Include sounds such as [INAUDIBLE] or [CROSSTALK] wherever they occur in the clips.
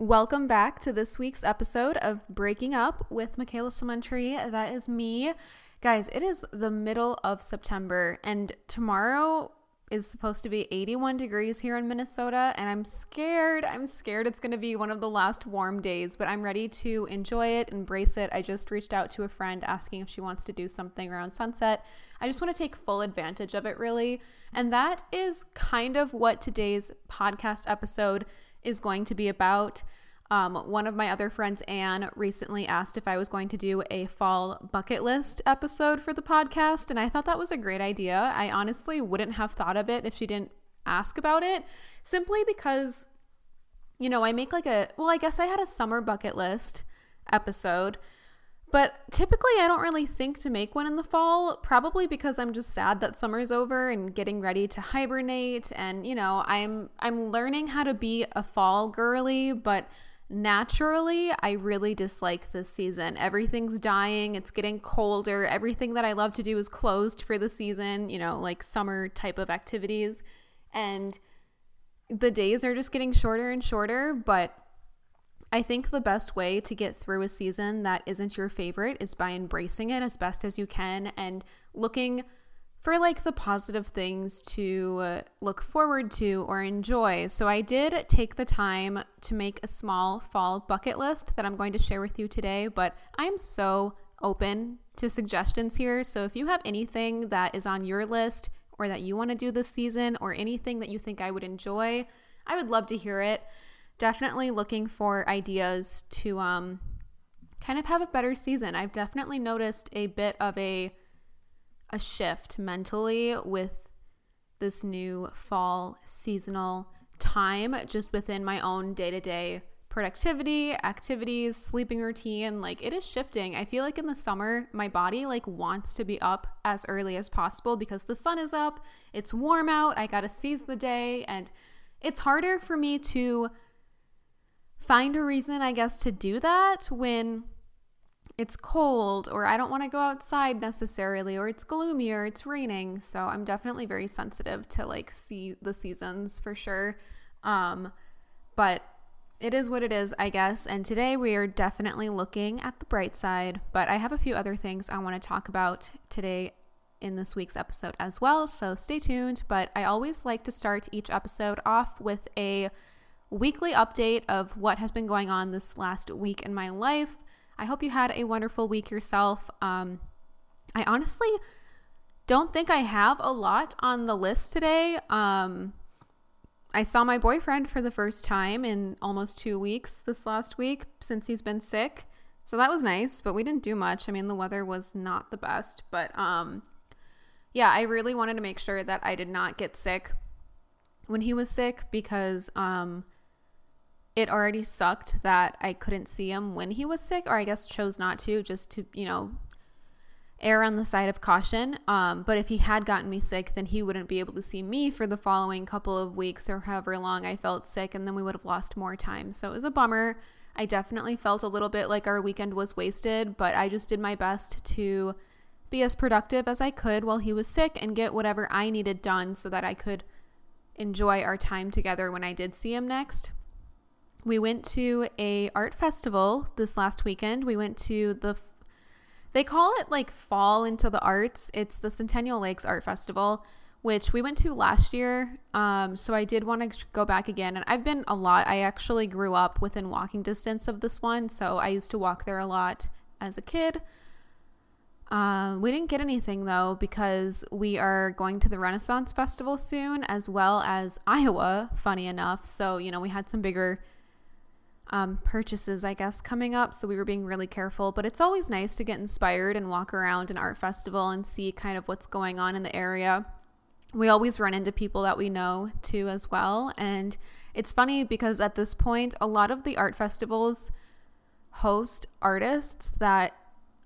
Welcome back to this week's episode of Breaking Up with Makayla Samountry. That is me. Guys, it is the middle of September, and tomorrow is supposed to be 81 degrees here in Minnesota, and I'm scared. I'm scared it's going to be one of the last warm days, but I'm ready to enjoy it, embrace it. I just reached out to a friend asking if she wants to do something around sunset. I just want to take full advantage of it, really. And that is kind of what today's podcast episode is going to be about. Um, one of my other friends, Anne, recently asked if I was going to do a fall bucket list episode for the podcast, and I thought that was a great idea. I honestly wouldn't have thought of it if she didn't ask about it, simply because, you know, I make like a, well, I guess I had a summer bucket list episode. But typically, I don't really think to make one in the fall, probably because I'm just sad that summer's over and getting ready to hibernate. And you know, I'm I'm learning how to be a fall girly, but naturally, I really dislike this season. Everything's dying, it's getting colder. Everything that I love to do is closed for the season, you know, like summer type of activities. And the days are just getting shorter and shorter, but I think the best way to get through a season that isn't your favorite is by embracing it as best as you can and looking for like the positive things to look forward to or enjoy. So I did take the time to make a small fall bucket list that I'm going to share with you today, but I'm so open to suggestions here. So if you have anything that is on your list or that you want to do this season or anything that you think I would enjoy, I would love to hear it. Definitely looking for ideas to um kind of have a better season. I've definitely noticed a bit of a a shift mentally with this new fall seasonal time just within my own day-to-day productivity, activities, sleeping routine, like it is shifting. I feel like in the summer my body like wants to be up as early as possible because the sun is up, it's warm out, I got to seize the day and it's harder for me to find a reason I guess to do that when it's cold or I don't want to go outside necessarily or it's gloomy or it's raining. So I'm definitely very sensitive to like see the seasons for sure. Um but it is what it is, I guess. And today we are definitely looking at the bright side, but I have a few other things I want to talk about today in this week's episode as well. So stay tuned, but I always like to start each episode off with a weekly update of what has been going on this last week in my life I hope you had a wonderful week yourself. Um, I honestly don't think I have a lot on the list today. Um, I saw my boyfriend for the first time in almost two weeks this last week since he's been sick. So that was nice, but we didn't do much. I mean, the weather was not the best, but um, yeah, I really wanted to make sure that I did not get sick when he was sick because um, it already sucked that I couldn't see him when he was sick, or I guess chose not to, just to, you know, err on the side of caution. Um, but if he had gotten me sick, then he wouldn't be able to see me for the following couple of weeks or however long I felt sick, and then we would have lost more time. So it was a bummer. I definitely felt a little bit like our weekend was wasted, but I just did my best to be as productive as I could while he was sick and get whatever I needed done so that I could enjoy our time together when I did see him next we went to a art festival this last weekend. We went to the they call it like fall into the arts. It's the Centennial Lakes Art Festival, which we went to last year. Um, so I did want to go back again, and I've been a lot. I actually grew up within walking distance of this one, so I used to walk there a lot as a kid. Um, we didn't get anything though because we are going to the Renaissance Festival soon, as well as Iowa. Funny enough, so you know we had some bigger um, purchases, I guess, coming up. So we were being really careful. But it's always nice to get inspired and walk around an art festival and see kind of what's going on in the area. We always run into people that we know too, as well. And it's funny because at this point, a lot of the art festivals host artists that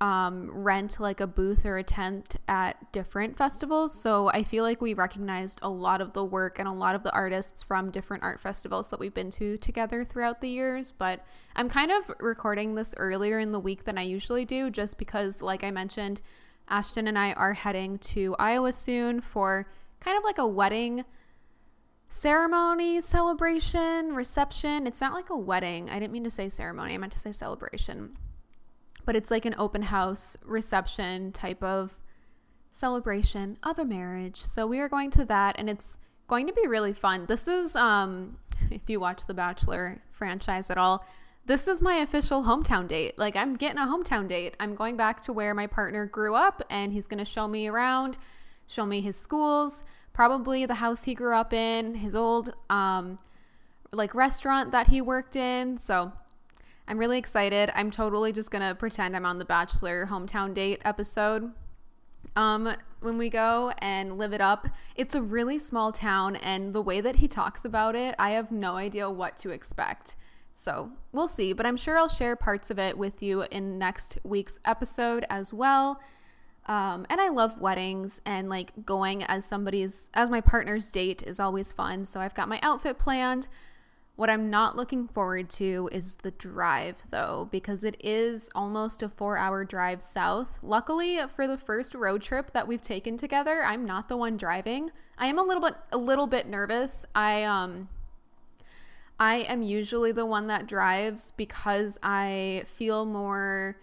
um, rent like a booth or a tent at different festivals. So I feel like we recognized a lot of the work and a lot of the artists from different art festivals that we've been to together throughout the years. But I'm kind of recording this earlier in the week than I usually do, just because, like I mentioned, Ashton and I are heading to Iowa soon for kind of like a wedding ceremony, celebration, reception. It's not like a wedding. I didn't mean to say ceremony, I meant to say celebration. But it's like an open house reception type of celebration of a marriage. So we are going to that and it's going to be really fun. This is um [LAUGHS] if you watch the Bachelor franchise at all, this is my official hometown date. Like I'm getting a hometown date. I'm going back to where my partner grew up and he's going to show me around, show me his schools, probably the house he grew up in, his old um like restaurant that he worked in. So I'm really excited. I'm totally just going to pretend I'm on the Bachelor hometown date episode um, when we go and live it up. It's a really small town, and the way that he talks about it, I have no idea what to expect. So we'll see, but I'm sure I'll share parts of it with you in next week's episode as well. Um, and I love weddings and like going as somebody's, as my partner's date is always fun. So I've got my outfit planned. What I'm not looking forward to is the drive, though, because it is almost a four hour drive south. Luckily, for the first road trip that we've taken together, I'm not the one driving. I am a little bit a little bit nervous. I um I am usually the one that drives because I feel more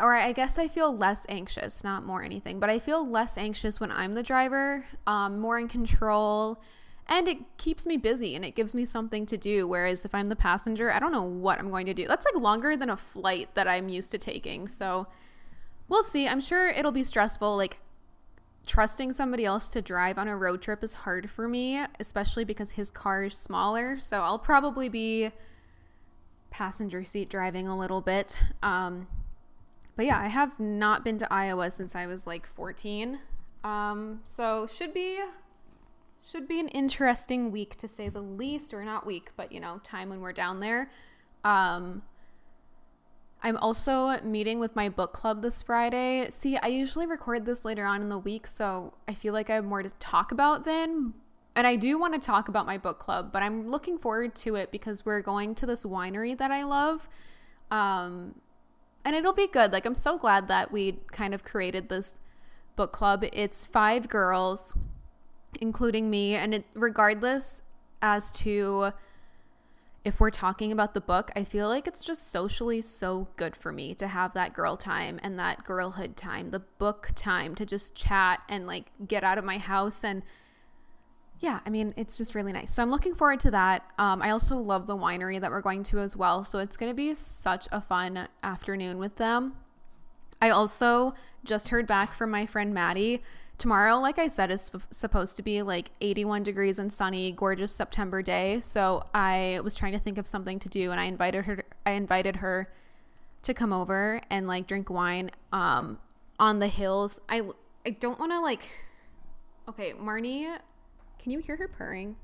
or I guess I feel less anxious, not more anything, but I feel less anxious when I'm the driver, um, more in control and it keeps me busy and it gives me something to do whereas if i'm the passenger i don't know what i'm going to do. That's like longer than a flight that i'm used to taking so we'll see. I'm sure it'll be stressful. Like trusting somebody else to drive on a road trip is hard for me especially because his car is smaller so i'll probably be passenger seat driving a little bit. Um, but yeah i have not been to iowa since i was like 14 um, so should be should be an interesting week to say the least, or not week, but you know, time when we're down there. Um, I'm also meeting with my book club this Friday. See, I usually record this later on in the week, so I feel like I have more to talk about then. And I do want to talk about my book club, but I'm looking forward to it because we're going to this winery that I love. Um, and it'll be good. Like, I'm so glad that we kind of created this book club. It's five girls including me. And it, regardless as to if we're talking about the book, I feel like it's just socially so good for me to have that girl time and that girlhood time, the book time to just chat and like get out of my house. And yeah, I mean, it's just really nice. So I'm looking forward to that. Um, I also love the winery that we're going to as well. So it's going to be such a fun afternoon with them. I also just heard back from my friend Maddie tomorrow like i said is supposed to be like 81 degrees and sunny gorgeous september day. So i was trying to think of something to do and i invited her i invited her to come over and like drink wine um on the hills. I i don't want to like okay marnie can you hear her purring?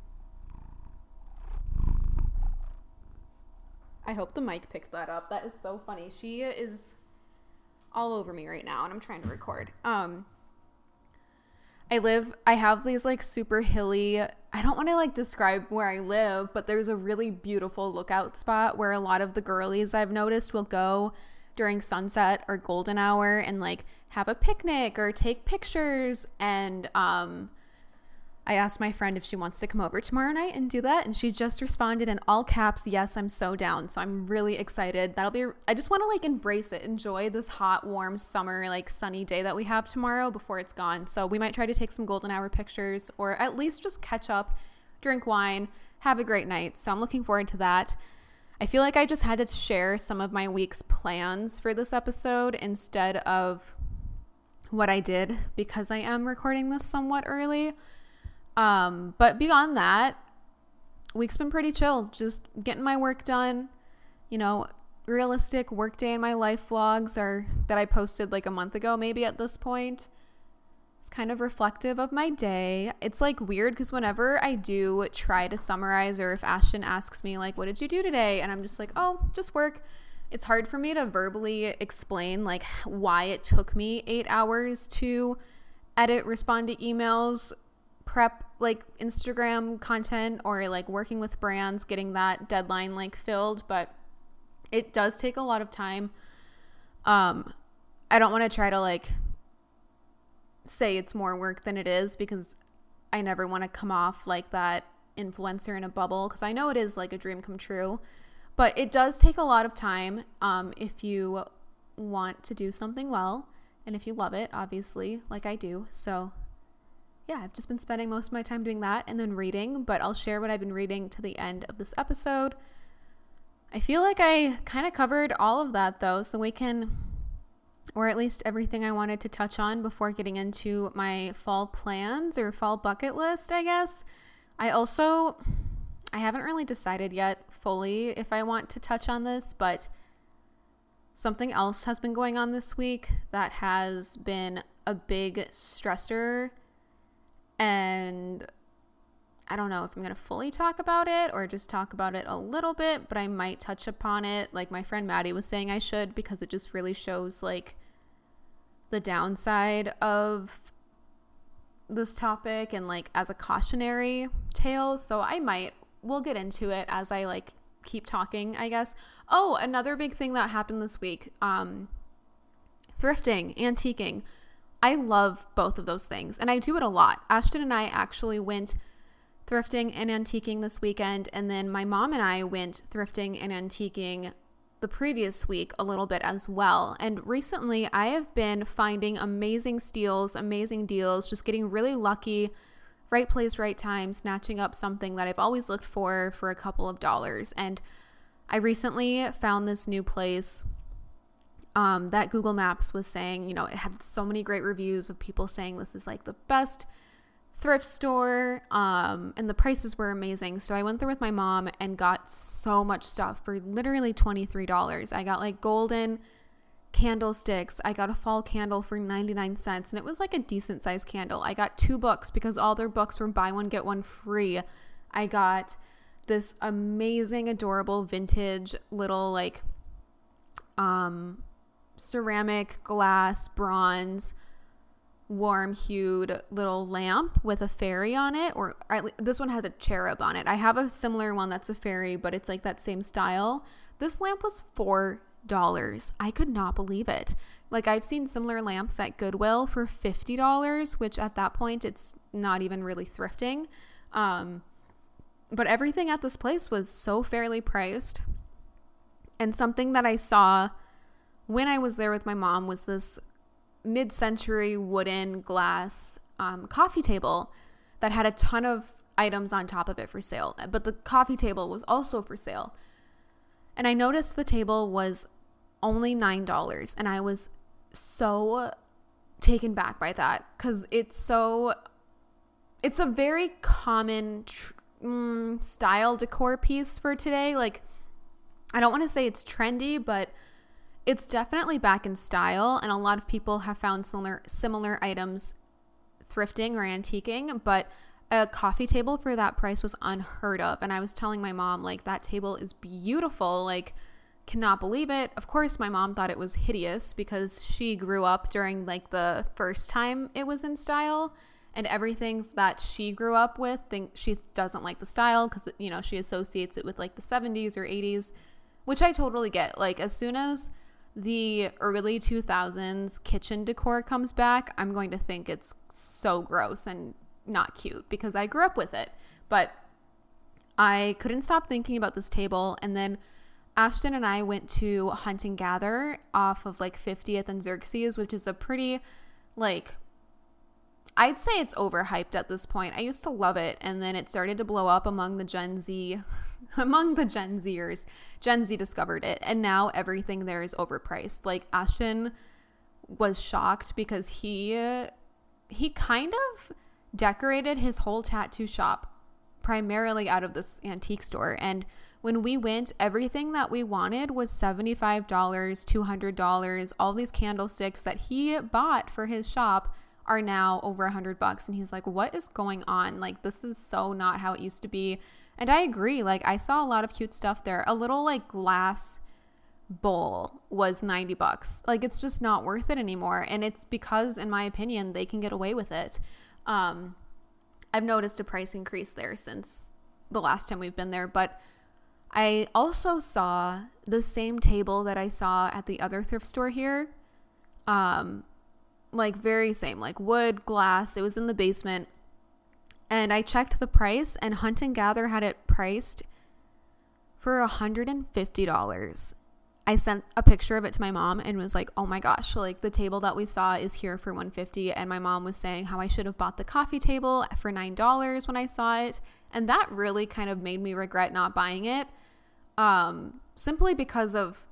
I hope the mic picked that up. That is so funny. She is all over me right now and i'm trying to record. Um I live, I have these like super hilly, I don't want to like describe where I live, but there's a really beautiful lookout spot where a lot of the girlies I've noticed will go during sunset or golden hour and like have a picnic or take pictures and um I asked my friend if she wants to come over tomorrow night and do that. And she just responded in all caps, Yes, I'm so down. So I'm really excited. That'll be, I just want to like embrace it, enjoy this hot, warm summer, like sunny day that we have tomorrow before it's gone. So we might try to take some golden hour pictures or at least just catch up, drink wine, have a great night. So I'm looking forward to that. I feel like I just had to share some of my week's plans for this episode instead of what I did because I am recording this somewhat early. Um, but beyond that, week's been pretty chill. Just getting my work done. You know, realistic workday in my life vlogs are that I posted like a month ago, maybe at this point. It's kind of reflective of my day. It's like weird because whenever I do try to summarize, or if Ashton asks me, like, what did you do today? And I'm just like, oh, just work. It's hard for me to verbally explain like why it took me eight hours to edit, respond to emails, prep like Instagram content or like working with brands, getting that deadline like filled, but it does take a lot of time. Um, I don't want to try to like say it's more work than it is because I never want to come off like that influencer in a bubble because I know it is like a dream come true. But it does take a lot of time um, if you want to do something well and if you love it, obviously, like I do. So, yeah, I've just been spending most of my time doing that and then reading, but I'll share what I've been reading to the end of this episode. I feel like I kind of covered all of that though, so we can, or at least everything I wanted to touch on before getting into my fall plans or fall bucket list, I guess. I also, I haven't really decided yet fully if I want to touch on this, but something else has been going on this week that has been a big stressor and I don't know if I'm going to fully talk about it or just talk about it a little bit, but I might touch upon it like my friend Maddie was saying I should because it just really shows like the downside of this topic and like as a cautionary tale. So I might we'll get into it as I like keep talking, I guess. Oh, another big thing that happened this week. Um thrifting, antiquing. I love both of those things and I do it a lot. Ashton and I actually went thrifting and antiquing this weekend. And then my mom and I went thrifting and antiquing the previous week a little bit as well. And recently, I have been finding amazing steals, amazing deals, just getting really lucky, right place, right time, snatching up something that I've always looked for for a couple of dollars. And I recently found this new place um, that Google Maps was saying, you know, it had so many great reviews of people saying this is like the best thrift store um, and the prices were amazing. So i went there with my mom and got so much stuff for literally $23 i got like golden candlesticks. I got a fall candle for 99 cents and it was like a decent sized candle. I got two books because all their books were buy one get one free. I got this amazing adorable vintage little like um ceramic glass bronze warm hued little lamp with a fairy on it or, this one has a cherub on it. I have a similar one that's a fairy but it's like that same style. This lamp was four dollars. I could not believe it. Like i've seen similar lamps at goodwill for fifty dollars which at that point it's not even really thrifting. Um but everything at this place was so fairly priced. And something that i saw when i was there with my mom was this mid century wooden glass um, coffee table that had a ton of items on top of it for sale. But the coffee table was also for sale. And I noticed the table was only $9. And I was so taken back by that because it's so, it's a very common tr- mm, style decor piece for today. Like, I don't want to say it's trendy, but it's definitely back in style, and a lot of people have found similar similar items thrifting or antiquing, but a coffee table for that price was unheard of. And I was telling my mom, like, that table is beautiful. Like, cannot believe it. Of course, my mom thought it was hideous because she grew up during like the first time it was in style. And everything that she grew up with, think she doesn't like the style because you know she associates it with like the 70s or 80s, which I totally get. Like as soon as the early 2000s kitchen decor comes back, I'm going to think it's so gross and not cute because I grew up with it. But I couldn't stop thinking about this table. And then Ashton and I went to Hunt and Gather off of like 50th and Xerxes, which is a pretty, like, I'd say it's overhyped at this point. I used to love it. And then it started to blow up among the Gen Z [LAUGHS] among the Gen Zers, Gen Z discovered it, and now everything there is overpriced. Like Ashton was shocked because he he kind of decorated his whole tattoo shop primarily out of this antique store. And when we went everything that we wanted was $75 $200 all these candlesticks that he bought for his shop are now over a hundred bucks. And he's like what is going on? Like this is so not how it used to be and I agree. Like, I saw a lot of cute stuff there. A little, like, glass bowl was 90 bucks. Like, it's just not worth it anymore. And it's because, in my opinion, they can get away with it. Um, I've noticed a price increase there since the last time we've been there. But I also saw the same table that I saw at the other thrift store here. Um, like, very same, like wood, glass. It was in the basement and I checked the price, and Hunt and Gather had it priced for $150. I sent a picture of it to my mom and was like, "Oh my gosh, like the table that we saw is here for 150." And my mom was saying how I should have bought the coffee table for $9 when I saw it, and that really kind of made me regret not buying it. Um simply because of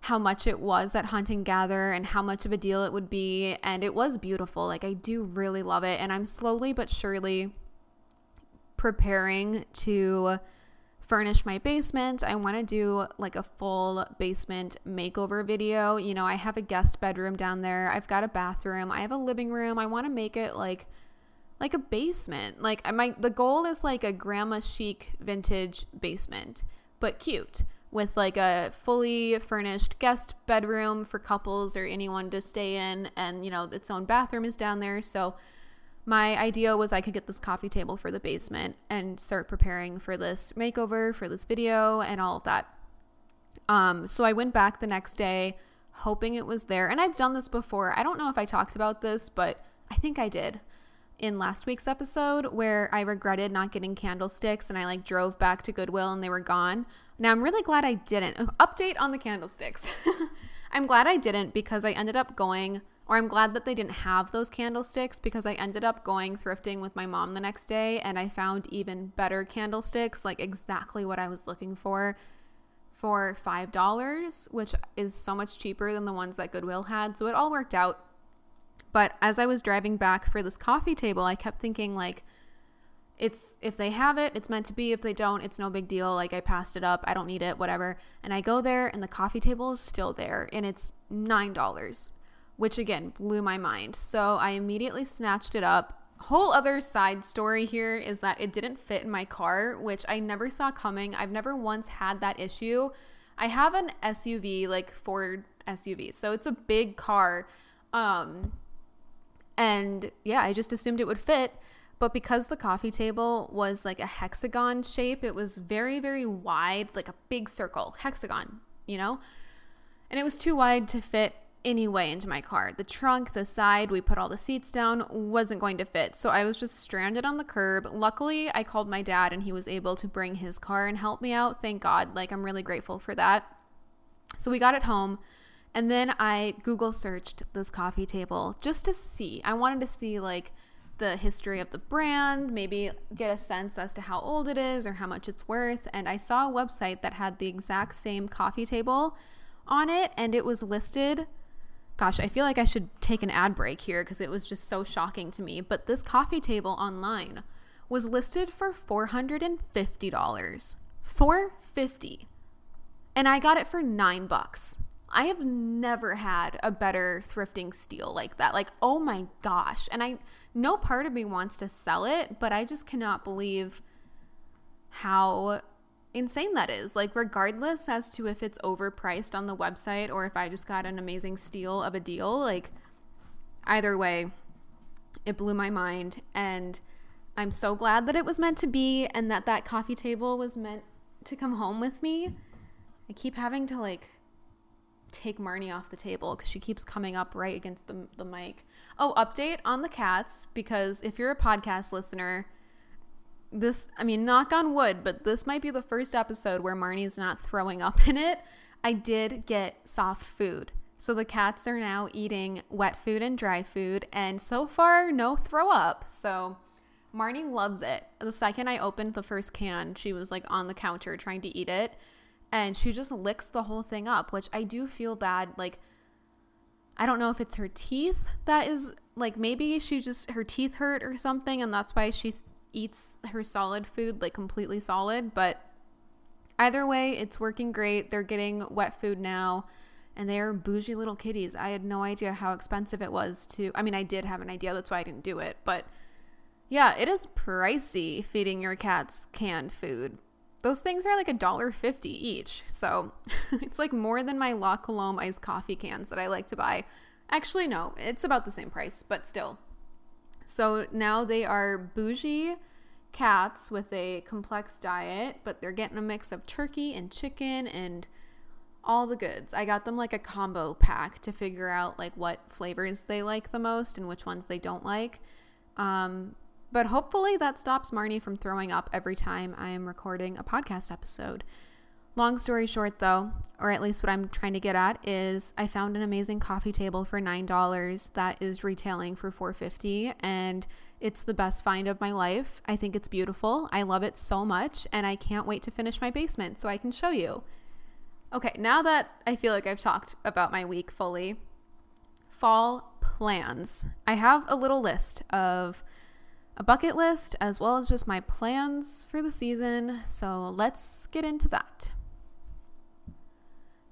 how much it was at Hunt and Gather and how much of a deal it would be and it was beautiful. Like I do really love it and I'm slowly but surely preparing to furnish my basement. I want to do like a full basement makeover video. You know, I have a guest bedroom down there. I've got a bathroom. I have a living room. I want to make it like like a basement. Like I my the goal is like a grandma chic vintage basement, but cute with like a fully furnished guest bedroom for couples or anyone to stay in and you know its own bathroom is down there. So my idea was I could get this coffee table for the basement and start preparing for this makeover, for this video, and all of that. Um, so I went back the next day hoping it was there. And I've done this before. I don't know if I talked about this, but I think I did in last week's episode where I regretted not getting candlesticks and I like drove back to Goodwill and they were gone. Now I'm really glad I didn't. Update on the candlesticks. [LAUGHS] I'm glad I didn't because I ended up going or I'm glad that they didn't have those candlesticks because I ended up going thrifting with my mom the next day and I found even better candlesticks, like exactly what I was looking for for $5, which is so much cheaper than the ones that Goodwill had. So it all worked out. But as I was driving back for this coffee table, I kept thinking like it's if they have it, it's meant to be. If they don't, it's no big deal. Like I passed it up. I don't need it, whatever. And I go there and the coffee table is still there and it's $9 which again blew my mind. So I immediately snatched it up. Whole other side story here is that it didn't fit in my car, which I never saw coming. I've never once had that issue. I have an SUV, like Ford SUV, so it's a big car. Um, and yeah, I just assumed it would fit. But because the coffee table was like a hexagon shape, it was very, very wide, like a big circle, hexagon, you know? And it was too wide to fit anyway into my car. The trunk, the side, we put all the seats down, wasn't going to fit. So I was just stranded on the curb. Luckily, I called my dad and he was able to bring his car and help me out. Thank God. Like, I'm really grateful for that. So we got it home. And then I Google searched this coffee table just to see. I wanted to see, like, the history of the brand, maybe get a sense as to how old it is or how much it's worth. And I saw a website that had the exact same coffee table on it and it was listed gosh, I feel like I should take an ad break here because it was just so shocking to me. But this coffee table online was listed for $450. 450 and I got it for 9 bucks. I have never had a better thrifting steal like that. Like, oh my gosh. And I no part of me wants to sell it, but I just cannot believe how insane that is. Like, regardless as to if it's overpriced on the website or if I just got an amazing steal of a deal, like, either way, it blew my mind. And I'm so glad that it was meant to be and that that coffee table was meant to come home with me. I keep having to, like, take Marnie off the table because she keeps coming up right against the, the mic. Oh, update on the cats because if you're a podcast listener, this, I mean, knock on wood, but this might be the first episode where Marnie's not throwing up [LAUGHS] in it. I did get soft food. So the cats are now eating wet food and dry food, and so far, no throw up. So Marnie loves it. The second I opened the first can, she was like on the counter trying to eat it, and she just licks the whole thing up, which I do feel bad. Like, I don't know if it's her teeth that is like maybe she just her teeth hurt or something, and that's why she eats her solid food like completely solid, but either way, it's working great. They're getting wet food now and they are bougie little kitties. I had no idea how expensive it was to I mean, I did have an idea, that's why I didn't do it, but yeah, it is pricey feeding your cats canned food. Those things are like a dollar fifty each. So [LAUGHS] it's like more than my La Colombe iced coffee cans that I like to buy. Actually, no, it's about the same price, but still, so now they are bougie cats with a complex diet, but they're getting a mix of turkey and chicken and all the goods. I got them like a combo pack to figure out like what flavors they like the most and which ones they don't like. Um, But hopefully that stops Marnie from throwing up every time I am recording a podcast episode. Long story short, though, or at least what I'm trying to get at is I found an amazing coffee table for $9 that is retailing for $4.50 and it's the best find of my life. I think it's beautiful. I love it so much and I can't wait to finish my basement so I can show you. Okay, now that I feel like I've talked about my week fully, fall plans. I have a little list of a bucket list as well as just my plans for the season. So let's get into that.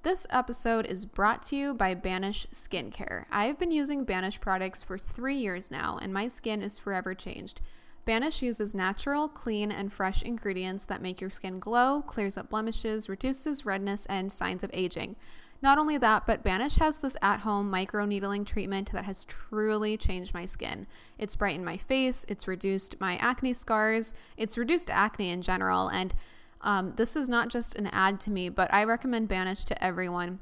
This episode is brought to you by Banish Skincare. I've been using Banish products for three years now, and my skin is forever changed. Banish uses natural, clean, and fresh ingredients that make your skin glow, clears up blemishes, reduces redness, and signs of aging. Not only that, but Banish has this at home micro needling treatment that has truly changed my skin. It's brightened my face, it's reduced my acne scars, it's reduced acne in general, and um, this is not just an ad to me, but I recommend Banish to everyone.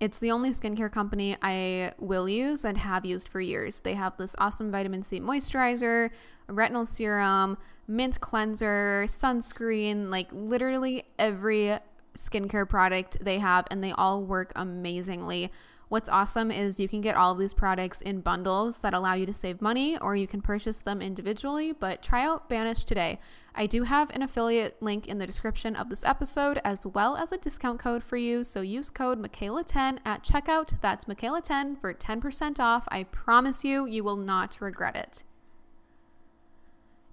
It's the only skincare company I will use and have used for years. They have this awesome vitamin C moisturizer, retinol serum, mint cleanser, sunscreen, like literally every skincare product they have, and they all work amazingly. What's awesome is you can get all of these products in bundles that allow you to save money, or you can purchase them individually. But try out Banish today. I do have an affiliate link in the description of this episode, as well as a discount code for you. So use code MAKAYLA10 at checkout. That's MAKAYLA10 for 10% off. I promise you, you will not regret it.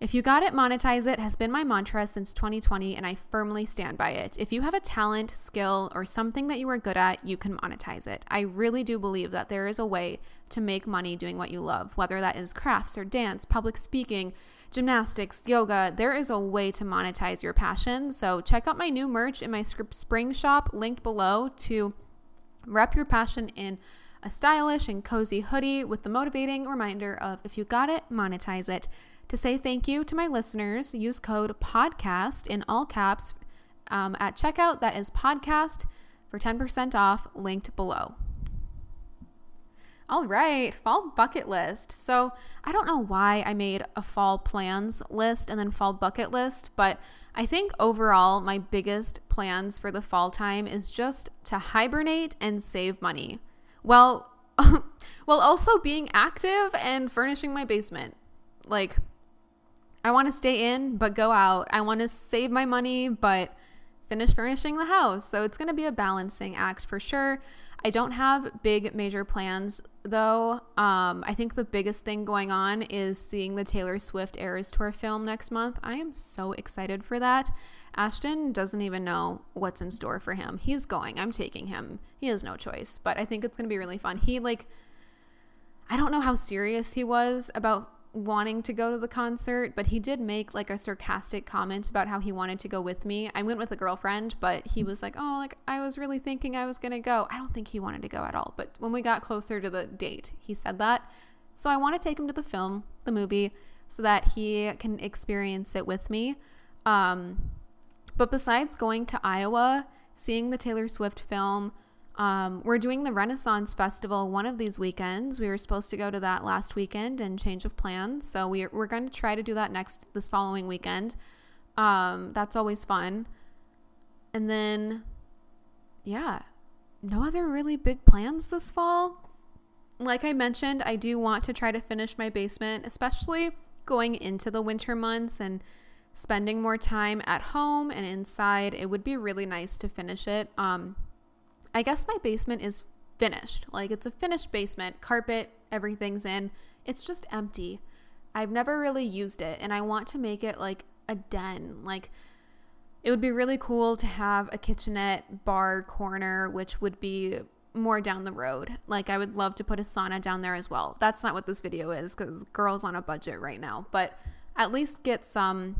If you got it, monetize it has been my mantra since 2020, and I firmly stand by it. If you have a talent, skill, or something that you are good at, you can monetize it. I really do believe that there is a way to make money doing what you love, whether that is crafts or dance, public speaking, gymnastics, yoga. There is a way to monetize your passion. So check out my new merch in my spring shop linked below to wrap your passion in a stylish and cozy hoodie with the motivating reminder of if you got it, monetize it. To say thank you to my listeners, use code PODCAST in all caps um, at checkout. That is podcast for 10% off, linked below. All right, fall bucket list. So I don't know why I made a fall plans list and then fall bucket list, but I think overall my biggest plans for the fall time is just to hibernate and save money. Well, [LAUGHS] while also being active and furnishing my basement. Like I want to stay in, but go out. I want to save my money, but finish furnishing the house. So it's going to be a balancing act for sure. I don't have big major plans though. Um, I think the biggest thing going on is seeing the Taylor Swift Eras Tour film next month. I am so excited for that. Ashton doesn't even know what's in store for him. He's going. I'm taking him. He has no choice, but I think it's going to be really fun. He like I don't know how serious he was about wanting to go to the concert, but he did make like a sarcastic comment about how he wanted to go with me. I went with a girlfriend, but he was like, "Oh, like I was really thinking I was going to go." I don't think he wanted to go at all, but when we got closer to the date, he said that. So I want to take him to the film, the movie, so that he can experience it with me. Um, but besides going to Iowa, seeing the Taylor Swift film, um, we're doing the Renaissance Festival one of these weekends. We were supposed to go to that last weekend and change of plans. So we're, we're going to try to do that next, this following weekend. Um, that's always fun. And then, yeah, no other really big plans this fall. Like I mentioned, I do want to try to finish my basement, especially going into the winter months and spending more time at home and inside. It would be really nice to finish it. Um, I guess my basement is finished. Like it's a finished basement, carpet, everything's in. It's just empty. I've never really used it and I want to make it like a den. Like it would be really cool to have a kitchenette bar corner which would be more down the road. Like I would love to put a sauna down there as well. That's not what this video is cuz girls on a budget right now, but at least get some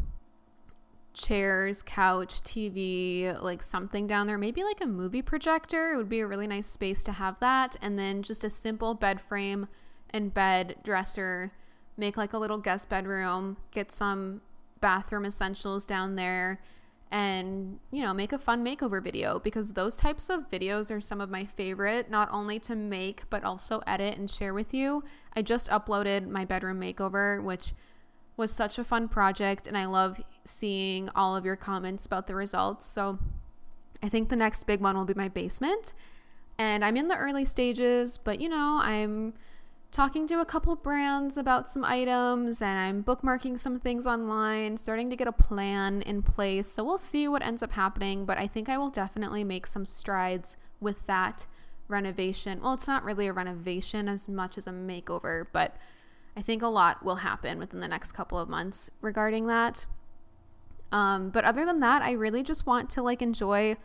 chairs, couch, TV, like something down there. Maybe like a movie projector. It would be a really nice space to have that. And then just a simple bed frame and bed dresser. Make like a little guest bedroom. Get some bathroom essentials down there. And, you know, make a fun makeover video because those types of videos are some of my favorite, not only to make, but also edit and share with you. I just uploaded my bedroom makeover, which was such a fun project and I love seeing all of your comments about the results. So I think the next big one will be my basement. And I'm in the early stages, but you know, I'm talking to a couple brands about some items and I'm bookmarking some things online, starting to get a plan in place. So we'll see what ends up happening, but I think I will definitely make some strides with that renovation. Well, it's not really a renovation as much as a makeover, but I think a lot will happen within the next couple of months regarding that. Um, but other than that, I really just want to like enjoy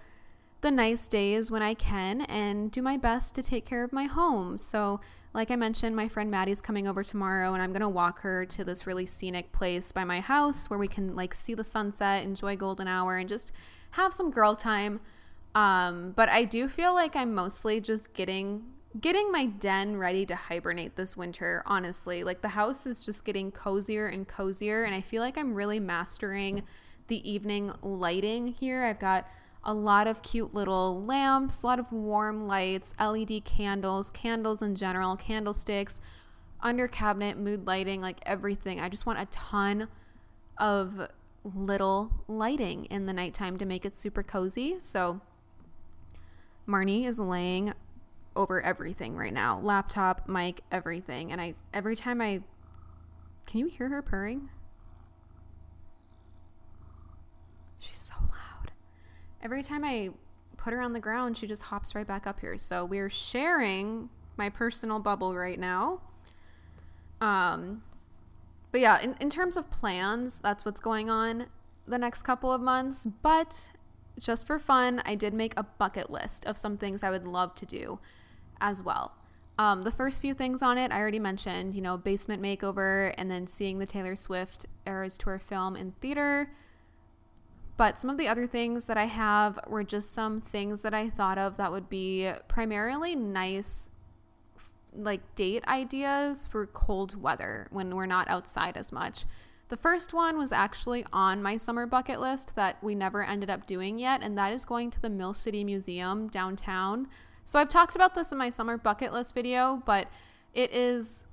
the nice days when I can and do my best to take care of my home. So, like I mentioned, my friend Maddie's coming over tomorrow and I'm going to walk her to this really scenic place by my house where we can like see the sunset, enjoy golden hour and just have some girl time. Um, but I do feel like I'm mostly just getting getting my den ready to hibernate this winter, honestly. Like the house is just getting cozier and cozier, and I feel like I'm really mastering the evening lighting here. I've got a lot of cute little lamps, a lot of warm lights, LED candles, candles in general, candlesticks, under cabinet, mood lighting, like everything. I just want a ton of little lighting in the nighttime to make it super cozy. So Marnie is laying over everything right now. Laptop mic everything. And i every time i can you hear her purring? She's so loud. Every time i put her on the ground she just hops right back up here. So we're sharing my personal bubble right now. Um but yeah in, in terms of plans that's what's going on the next couple of months. But just for fun i did make a bucket list of some things i would love to do as well. Um, the first few things on it, I already mentioned, you know, basement makeover and then seeing the Taylor Swift Eras Tour film in theater. But some of the other things that I have were just some things that I thought of that would be primarily nice, like date ideas for cold weather when we're not outside as much. The first one was actually on my summer bucket list that we never ended up doing yet, and that is going to the Mill City Museum downtown. So I've talked about this in my summer bucket list video, but it is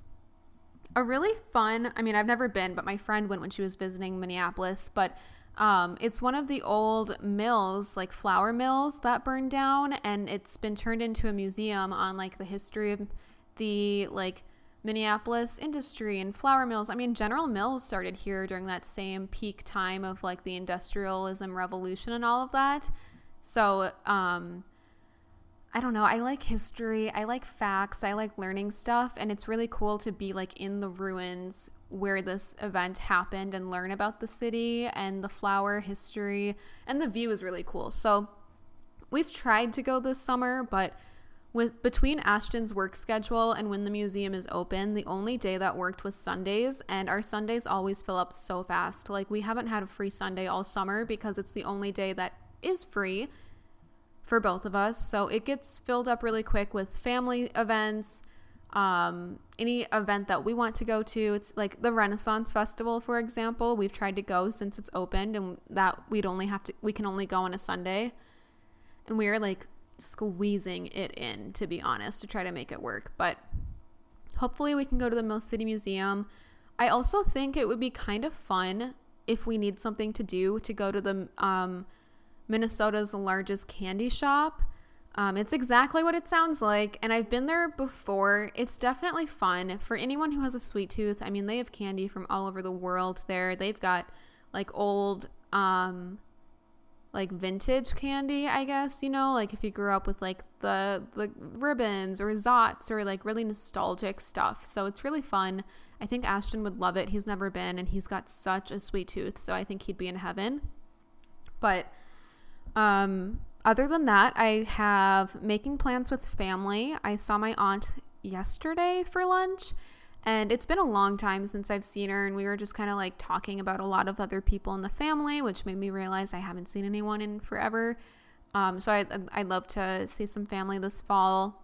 a really fun. I mean, I've never been, but my friend went when she was visiting Minneapolis, but um, it's one of the old mills, like flour mills that burned down, and it's been turned into a museum on like the history of the like Minneapolis industry and flour mills. I mean, General Mills started here during that same peak time of like the industrialism revolution and all of that. So, um, I don't know. I like history. I like facts. I like learning stuff. And it's really cool to be like in the ruins where this event happened and learn about the city and the flour history. And the view is really cool. So we've tried to go this summer, but with between Ashton's work schedule and when the museum is open, the only day that worked was Sundays, and our Sundays always fill up so fast. Like we haven't had a free Sunday all summer because it's the only day that is free for both of us. So it gets filled up really quick with family events, um, any event that we want to go to. It's like the Renaissance Festival, for example. We've tried to go since it's opened, and that we'd only have to, we can only go on a Sunday. And we are like squeezing it in, to be honest, to try to make it work. But hopefully, we can go to the Mill City Museum. I also think it would be kind of fun if we need something to do to go to the um, Minnesota's largest candy shop. Um, it's exactly what it sounds like, and I've been there before. It's definitely fun for anyone who has a sweet tooth. I mean, they have candy from all over the world there. They've got like old, um, like vintage candy, I guess, you know, like if you grew up with like the the ribbons or Zotz or like really nostalgic stuff. So it's really fun. I think Ashton would love it. He's never been and he's got such a sweet tooth, so I think he'd be in heaven. But um, other than that, I have making plans with family. I saw my aunt yesterday for lunch, and it's been a long time since I've seen her, and we were just kind of like talking about a lot of other people in the family, which made me realize I haven't seen anyone in forever. Um, so I, I'd love to see some family this fall.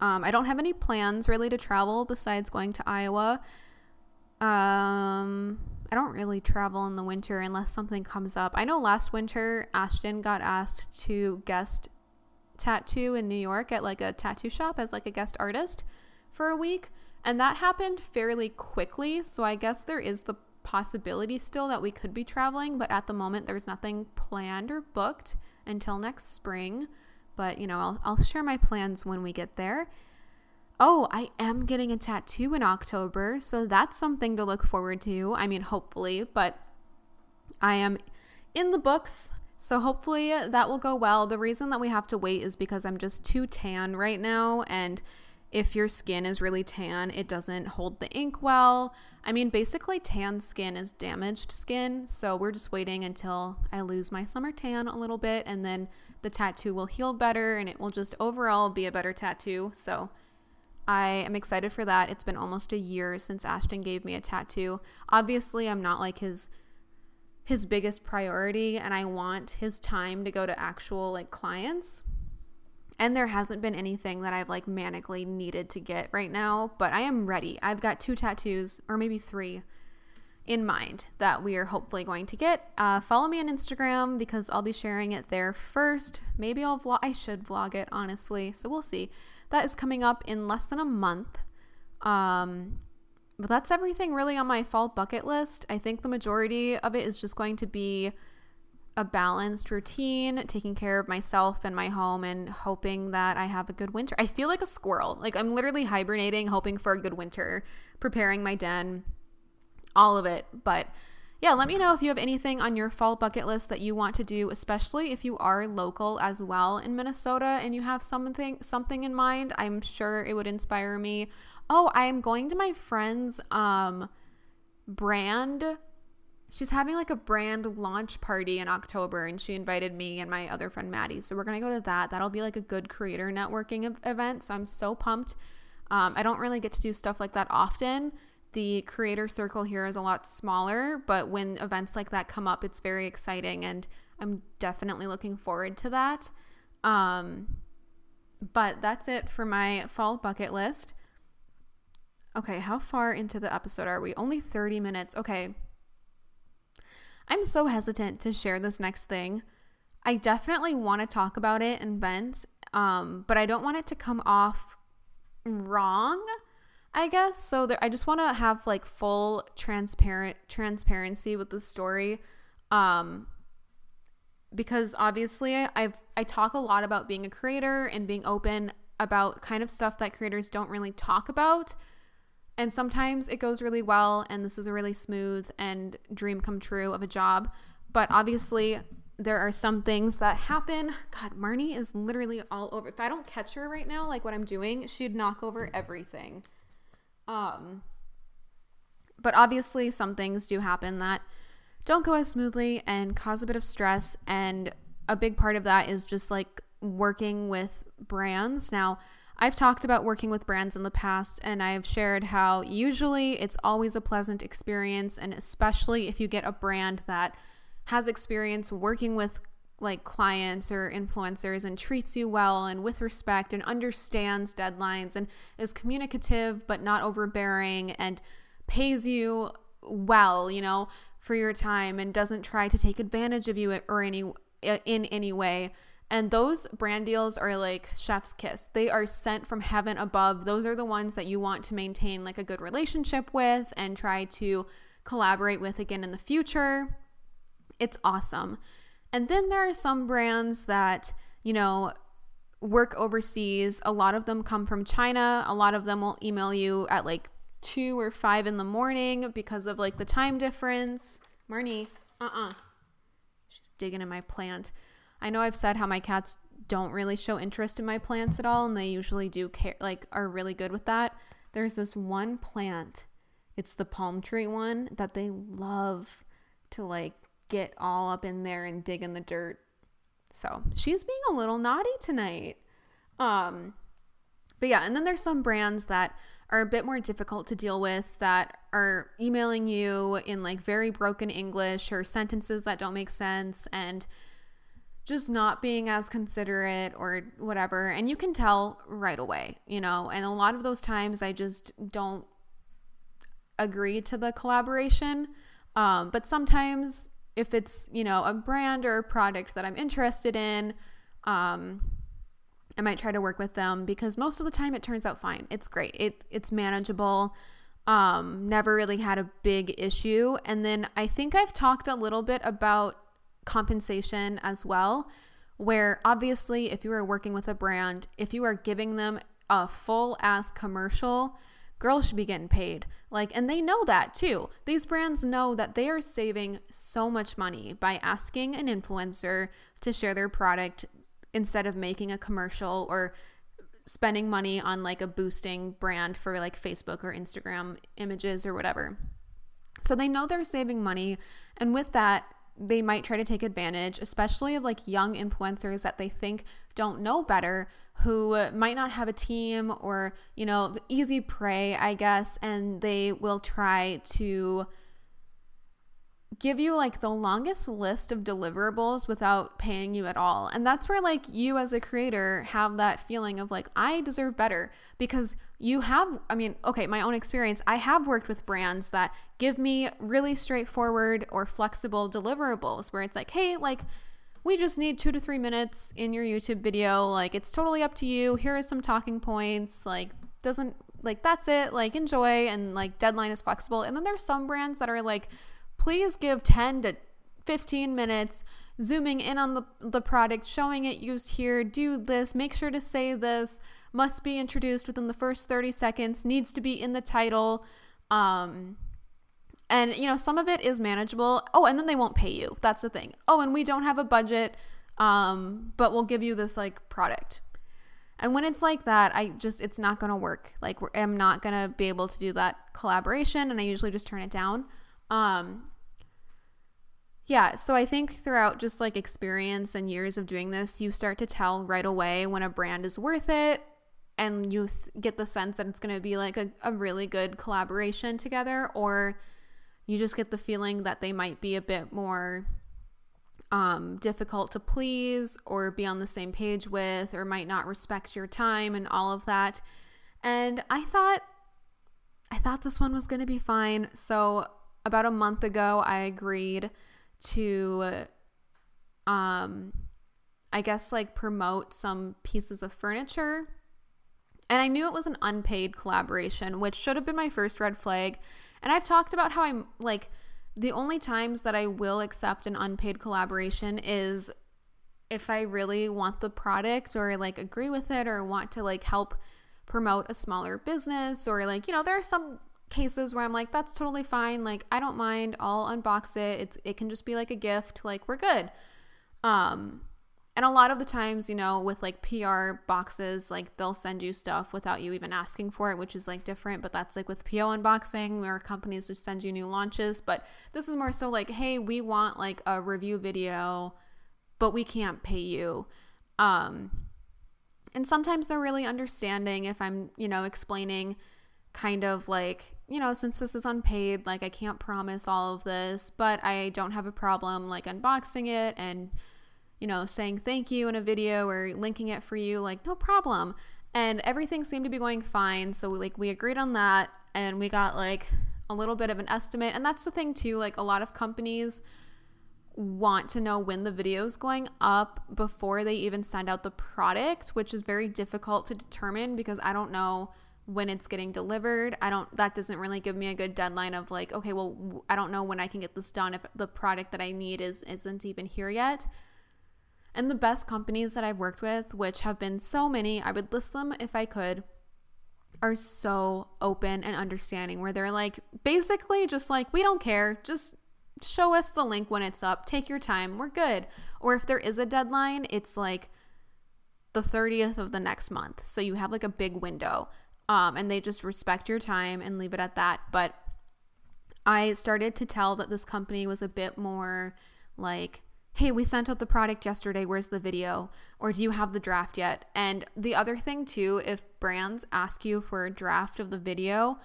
Um, I don't have any plans really to travel besides going to Iowa. Um, I don't really travel in the winter unless something comes up. I know last winter Ashton got asked to guest tattoo in New York at like a tattoo shop as like a guest artist for a week. And that happened fairly quickly. So I guess there is the possibility still that we could be traveling, but at the moment, there's nothing planned or booked until next spring. But, you know, I'll, I'll share my plans when we get there. Oh, I am getting a tattoo in October, so that's something to look forward to. I mean, hopefully, but I am in the books, so hopefully that will go well. The reason that we have to wait is because I'm just too tan right now, and if your skin is really tan, it doesn't hold the ink well. I mean, basically, tan skin is damaged skin, so we're just waiting until I lose my summer tan a little bit, and then the tattoo will heal better and it will just overall be a better tattoo. So, I am excited for that. It's been almost a year since Ashton gave me a tattoo. Obviously, I'm not like his his biggest priority and I want his time to go to actual like clients. And there hasn't been anything that I've like manically needed to get right now, but I am ready. I've got two tattoos or maybe three in mind that we are hopefully going to get. Uh, follow me on Instagram because I'll be sharing it there first. Maybe I'll vlog. I should vlog it honestly, so we'll see. That is coming up in less than a month. Um, but that's everything really on my fall bucket list. I think the majority of it is just going to be a balanced routine, taking care of myself and my home, and hoping that I have a good winter. I feel like a squirrel. Like I'm literally hibernating, hoping for a good winter, preparing my den, all of it. But yeah, let me know if you have anything on your fall bucket list that you want to do, especially if you are local as well in Minnesota and you have something something in mind. I'm sure it would inspire me. Oh, I am going to my friend's um brand she's having like a brand launch party in October and she invited me and my other friend Maddie. So we're going to go to that. That'll be like a good creator networking event. So I'm so pumped. Um, I don't really get to do stuff like that often the creator circle here is a lot smaller, but when events like that come up, it's very exciting and I'm definitely looking forward to that. Um, but that's it for my fall bucket list. Okay, how far into the episode are we? Only 30 minutes. Okay. I'm so hesitant to share this next thing. I definitely want to talk about it and vent, um, but I don't want it to come off wrong I guess so. There, I just want to have like full transparent transparency with the story, um, because obviously I've I talk a lot about being a creator and being open about kind of stuff that creators don't really talk about, and sometimes it goes really well, and this is a really smooth and dream come true of a job, but obviously there are some things that happen. God, Marnie is literally all over. If I don't catch her right now, like what I'm doing, she'd knock over everything. Um, but obviously, some things do happen that don't go as smoothly and cause a bit of stress. And a big part of that is just like working with brands. Now, I've talked about working with brands in the past, and I've shared how usually it's always a pleasant experience, and especially if you get a brand that has experience working with like clients or influencers and treats you well and with respect and understands deadlines and is communicative but not overbearing and pays you well, you know, for your time and doesn't try to take advantage of you or any in any way. And those brand deals are like chef's kiss. They are sent from heaven above. Those are the ones that you want to maintain like a good relationship with and try to collaborate with again in the future. It's awesome. And then there are some brands that, you know, work overseas. A lot of them come from China. A lot of them will email you at like two or five in the morning because of like the time difference. Marnie, uh uh-uh. uh. She's digging in my plant. I know I've said how my cats don't really show interest in my plants at all, and they usually do care, like, are really good with that. There's this one plant, it's the palm tree one, that they love to like get all up in there and dig in the dirt. So she's being a little naughty tonight. Um, but yeah, and then there's some brands that are a bit more difficult to deal with that are emailing you in like very broken English or sentences that don't make sense and just not being as considerate or whatever. And you can tell right away, you know. And a lot of those times I just don't agree to the collaboration. Um, but sometimes if it's, you know, a brand or a product that I'm interested in, um, I might try to work with them because most of the time it turns out fine. It's great. It it's manageable. Um, never really had a big issue. And then I think I've talked a little bit about compensation as well, where obviously if you are working with a brand, if you are giving them a full ass commercial, girls should be getting paid. Like, and they know that too. These brands know that they are saving so much money by asking an influencer to share their product instead of making a commercial or spending money on like a boosting brand for like Facebook or Instagram images or whatever. So they know they're saving money. And with that, they might try to take advantage, especially of like young influencers that they think don't know better, who might not have a team or, you know, easy prey, I guess, and they will try to give you like the longest list of deliverables without paying you at all. And that's where like you as a creator have that feeling of like I deserve better because you have I mean, okay, my own experience, I have worked with brands that give me really straightforward or flexible deliverables where it's like, "Hey, like we just need 2 to 3 minutes in your YouTube video. Like it's totally up to you. Here are some talking points. Like doesn't like that's it. Like enjoy and like deadline is flexible." And then there's some brands that are like please give 10 to 15 minutes zooming in on the, the product, showing it used here, do this, make sure to say this, must be introduced within the first 30 seconds, needs to be in the title. Um, and, you know, some of it is manageable. Oh, and then they won't pay you. That's the thing. Oh, and we don't have a budget, um, but we'll give you this like product. And when it's like that, I just, it's not going to work. Like, I'm not going to be able to do that collaboration, and I usually just turn it down. Um, yeah, so I think throughout just like experience and years of doing this, you start to tell right away when a brand is worth it and you th- get the sense that it's going to be like a, a really good collaboration together, or you just get the feeling that they might be a bit more um, difficult to please or be on the same page with, or might not respect your time and all of that. And I thought, I thought this one was going to be fine. So about a month ago, I agreed to um I guess like promote some pieces of furniture. And I knew it was an unpaid collaboration, which should have been my first red flag. And I've talked about how I'm like the only times that I will accept an unpaid collaboration is if I really want the product or like agree with it or want to like help promote a smaller business or like, you know, there are some cases where I'm like, that's totally fine. Like, I don't mind. I'll unbox it. It's it can just be like a gift. Like, we're good. Um, and a lot of the times, you know, with like PR boxes, like they'll send you stuff without you even asking for it, which is like different. But that's like with PR unboxing, where companies just send you new launches. But this is more so like, hey, we want like a review video, but we can't pay you. Um, and sometimes they're really understanding if I'm, you know, explaining kind of like you know, since this is unpaid, like I can't promise all of this, but I don't have a problem like unboxing it and, you know, saying thank you in a video or linking it for you, like no problem. And everything seemed to be going fine. So, like, we agreed on that and we got like a little bit of an estimate. And that's the thing, too. Like, a lot of companies want to know when the video is going up before they even send out the product, which is very difficult to determine because I don't know when it's getting delivered. I don't that doesn't really give me a good deadline of like, okay, well, I don't know when I can get this done if the product that I need is isn't even here yet. And the best companies that I've worked with, which have been so many, I would list them if I could, are so open and understanding where they're like basically just like, we don't care, just show us the link when it's up, take your time, we're good. Or if there is a deadline, it's like the 30th of the next month. So you have like a big window um, and they just respect your time and leave it at that. But I started to tell that this company was a bit more like, hey, we sent out the product yesterday. Where's the video? Or do you have the draft yet? And the other thing, too, if brands ask you for a draft of the video,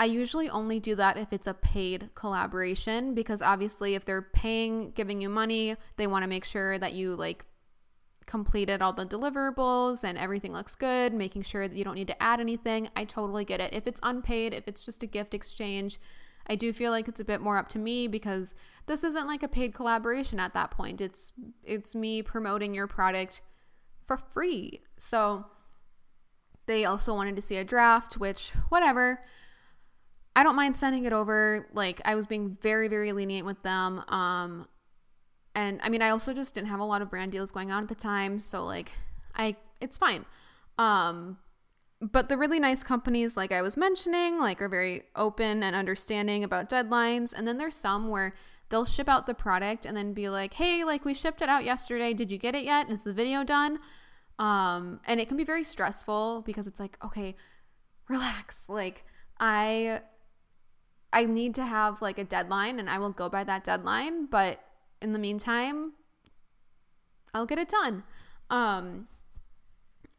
I usually only do that if it's a paid collaboration because obviously, if they're paying, giving you money, they want to make sure that you like completed all the deliverables and everything looks good, making sure that you don't need to add anything. I totally get it. If it's unpaid, if it's just a gift exchange, I do feel like it's a bit more up to me because this isn't like a paid collaboration at that point. It's it's me promoting your product for free. So they also wanted to see a draft, which, whatever. I don't mind sending it over. Like, I was being very, very lenient with them. Um, and I mean, I also just didn't have a lot of brand deals going on at the time. So, like, I, it's fine. Um, but the really nice companies, like I was mentioning, like are very open and understanding about deadlines. And then there's some where they'll ship out the product and then be like, hey, like we shipped it out yesterday. Did you get it yet? Is the video done? Um, and it can be very stressful because it's like, okay, relax. Like I I need to have like a deadline and I will go by that deadline, but in the meantime, I'll get it done. Um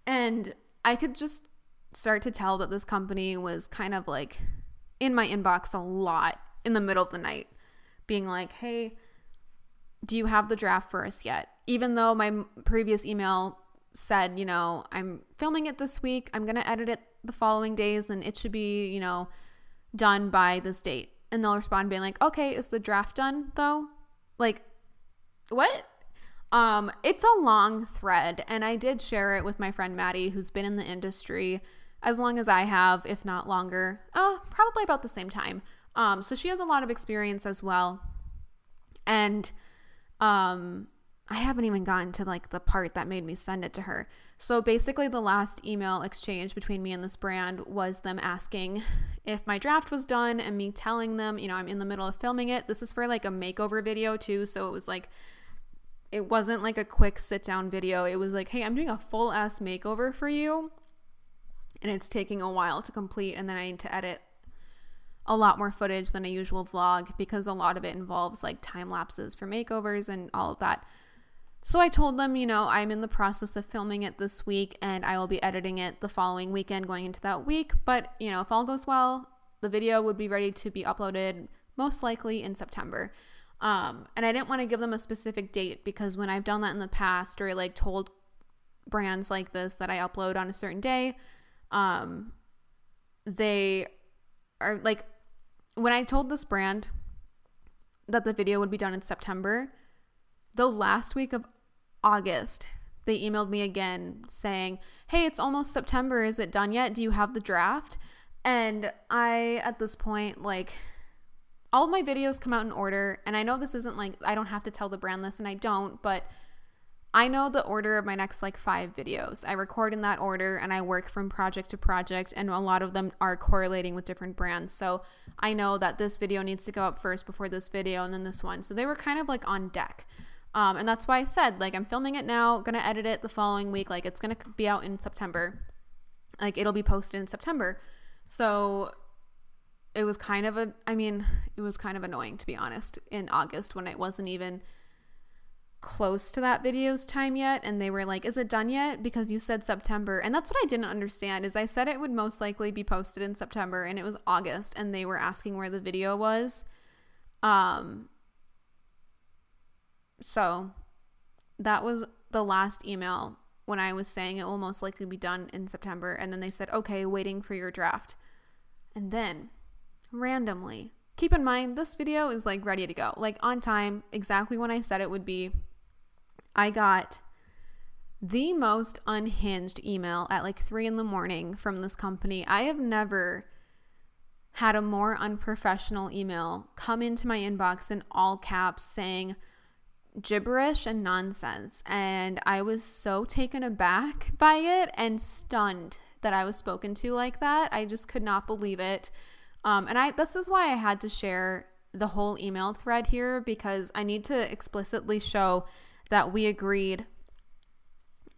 and I could just start to tell that this company was kind of like in my inbox a lot in the middle of the night, being like, hey, do you have the draft for us yet? Even though my previous email said, you know, I'm filming it this week, I'm going to edit it the following days, and it should be, you know, done by this date. And they'll respond being like, okay, is the draft done though? Like, what? Um, it's a long thread, and I did share it with my friend Maddie, who's been in the industry as long as I have, if not longer. Oh, probably about the same time. Um, so she has a lot of experience as well. And um, I haven't even gotten to like the part that made me send it to her. So basically, the last email exchange between me and this brand was them asking if my draft was done and me telling them, you know, I'm in the middle of filming it. This is for like a makeover video too. So it was like, it wasn't like a quick sit down video. It was like, hey, I'm doing a full ass makeover for you and it's taking a while to complete and then I need to edit a lot more footage than a usual vlog because a lot of it involves like time lapses for makeovers and all of that. So I told them, you know, I'm in the process of filming it this week and I will be editing it the following weekend going into that week, but you know, if all goes well, the video would be ready to be uploaded most likely in September. Um, and I didn't want to give them a specific date because when I've done that in the past or like told brands like this that I upload on a certain day, um, they are like when I told this brand that the video would be done in September, the last week of August, they emailed me again saying, Hey, it's almost September. Is it done yet? Do you have the draft? And I, at this point, like, all of my videos come out in order. And I know this isn't like, I don't have to tell the brand this, and I don't, but I know the order of my next like five videos. I record in that order and I work from project to project, and a lot of them are correlating with different brands. So I know that this video needs to go up first before this video and then this one. So they were kind of like on deck. Um, and that's why I said, like, I'm filming it now, gonna edit it the following week. Like, it's gonna be out in September. Like, it'll be posted in September. So it was kind of a, I mean, it was kind of annoying to be honest in August when it wasn't even close to that video's time yet and they were like is it done yet? Because you said september and that's what i didn't understand is i said it would most likely be posted in september and it was august and they were asking where the video was. Um so that was the last email when i was saying it will most likely be done in september and then they said okay waiting for your draft. And then randomly keep in mind this video is like ready to go like on time exactly when i said it would be I got the most unhinged email at like three in the morning from this company. I have never had a more unprofessional email come into my inbox in all caps saying gibberish and nonsense. And I was so taken aback by it and stunned that I was spoken to like that. I just could not believe it. Um, and I this is why I had to share the whole email thread here because I need to explicitly show that we agreed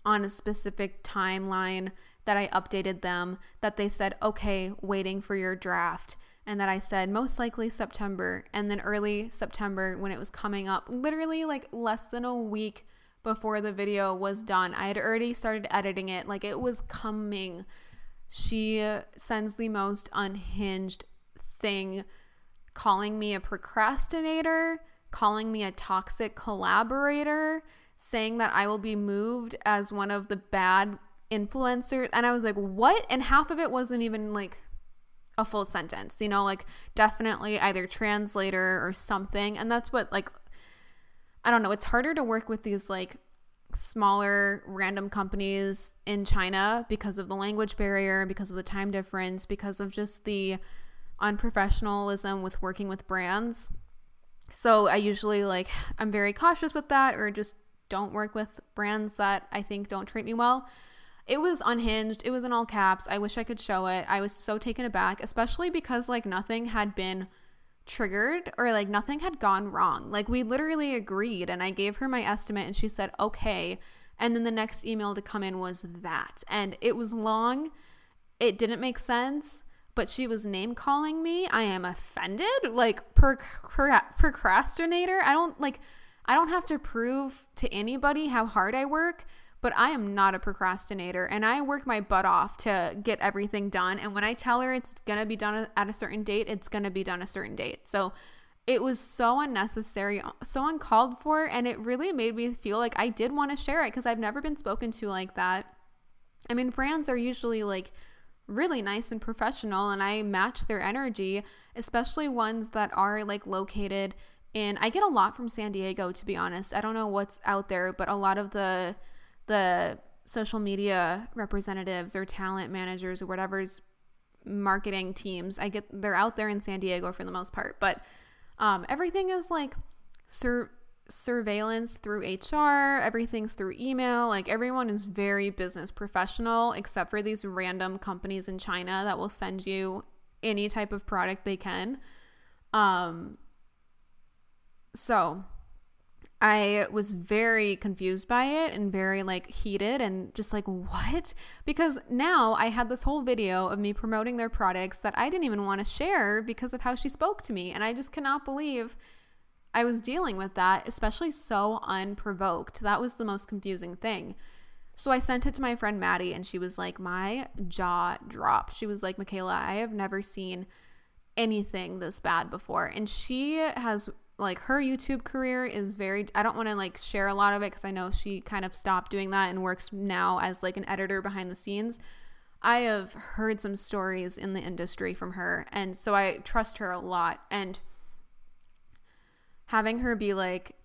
on a specific timeline that I updated them, that they said, okay, waiting for your draft. And that I said most likely September. And then early September, when it was coming up, literally like less than a week before the video was done, I had already started editing it. Like it was coming. She sends the most unhinged thing, calling me a procrastinator calling me a toxic collaborator, saying that I will be moved as one of the bad influencers. And I was like, what? And half of it wasn't even like a full sentence, you know, like definitely either translator or something. And that's what, like, I don't know, it's harder to work with these like smaller random companies in China because of the language barrier, because of the time difference, because of just the unprofessionalism with working with brands. So I usually like I'm very cautious with that or just don't work with brands that I think don't treat me well. It was unhinged. It was in all caps. I wish I could show it. I was so taken aback, especially because like nothing had been triggered or like nothing had gone wrong. Like we literally agreed and I gave her my estimate and she said, "Okay." And then the next email to come in was that. And it was long. It didn't make sense, but she was name calling me. I am offended. Like per, procrastinator. I don't like I don't have to prove to anybody how hard I work but I am not a procrastinator and I work my butt off to get everything done. And when I tell her it's going to be done at a certain date, it's going to be done a certain date. So it was so unnecessary, so uncalled for. And it really made me feel like I did want to share it because I've never been spoken to like that. I mean, brands are usually like really nice and professional, and I match their energy, especially ones that are like located in. I get a lot from San Diego, to be honest. I don't know what's out there, but a lot of the the social media representatives or talent managers or whatever's marketing teams. I get they're out there in San Diego for the most part, but um, everything is like sur- surveillance through HR. Everything's through email. Like everyone is very business professional, except for these random companies in China that will send you any type of product they can. Um, so I was very confused by it and very like heated and just like, what? Because now I had this whole video of me promoting their products that I didn't even want to share because of how she spoke to me. And I just cannot believe I was dealing with that, especially so unprovoked. That was the most confusing thing. So I sent it to my friend Maddie and she was like, my jaw dropped. She was like, Makayla, I have never seen anything this bad before. And she has like her YouTube career is very I don't want to like share a lot of it cuz I know she kind of stopped doing that and works now as like an editor behind the scenes. I have heard some stories in the industry from her and so I trust her a lot and having her be like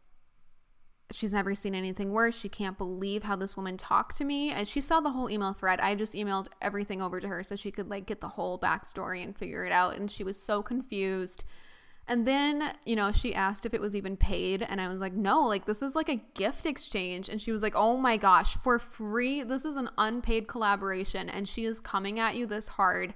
she's never seen anything worse. She can't believe how this woman talked to me. And she saw the whole email thread. I just emailed everything over to her so she could like get the whole backstory and figure it out. And she was so confused. And then, you know, she asked if it was even paid. And I was like, no, like this is like a gift exchange. And she was like, oh my gosh, for free. This is an unpaid collaboration. And she is coming at you this hard.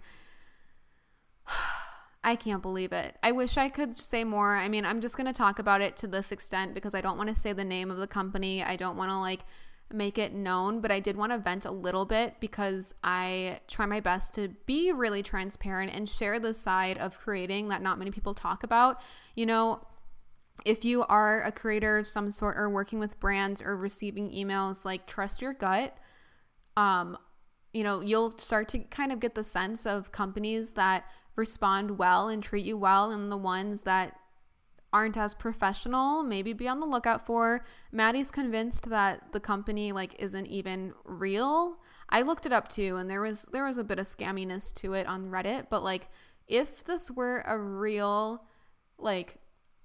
I can't believe it. I wish I could say more. I mean, I'm just going to talk about it to this extent because I don't want to say the name of the company. I don't want to like make it known, but I did want to vent a little bit because I try my best to be really transparent and share the side of creating that not many people talk about. You know, if you are a creator of some sort or working with brands or receiving emails, like trust your gut. Um, you know, you'll start to kind of get the sense of companies that respond well and treat you well and the ones that aren't as professional, maybe be on the lookout for. Maddie's convinced that the company like isn't even real. I looked it up too and there was there was a bit of scamminess to it on Reddit, but like if this were a real like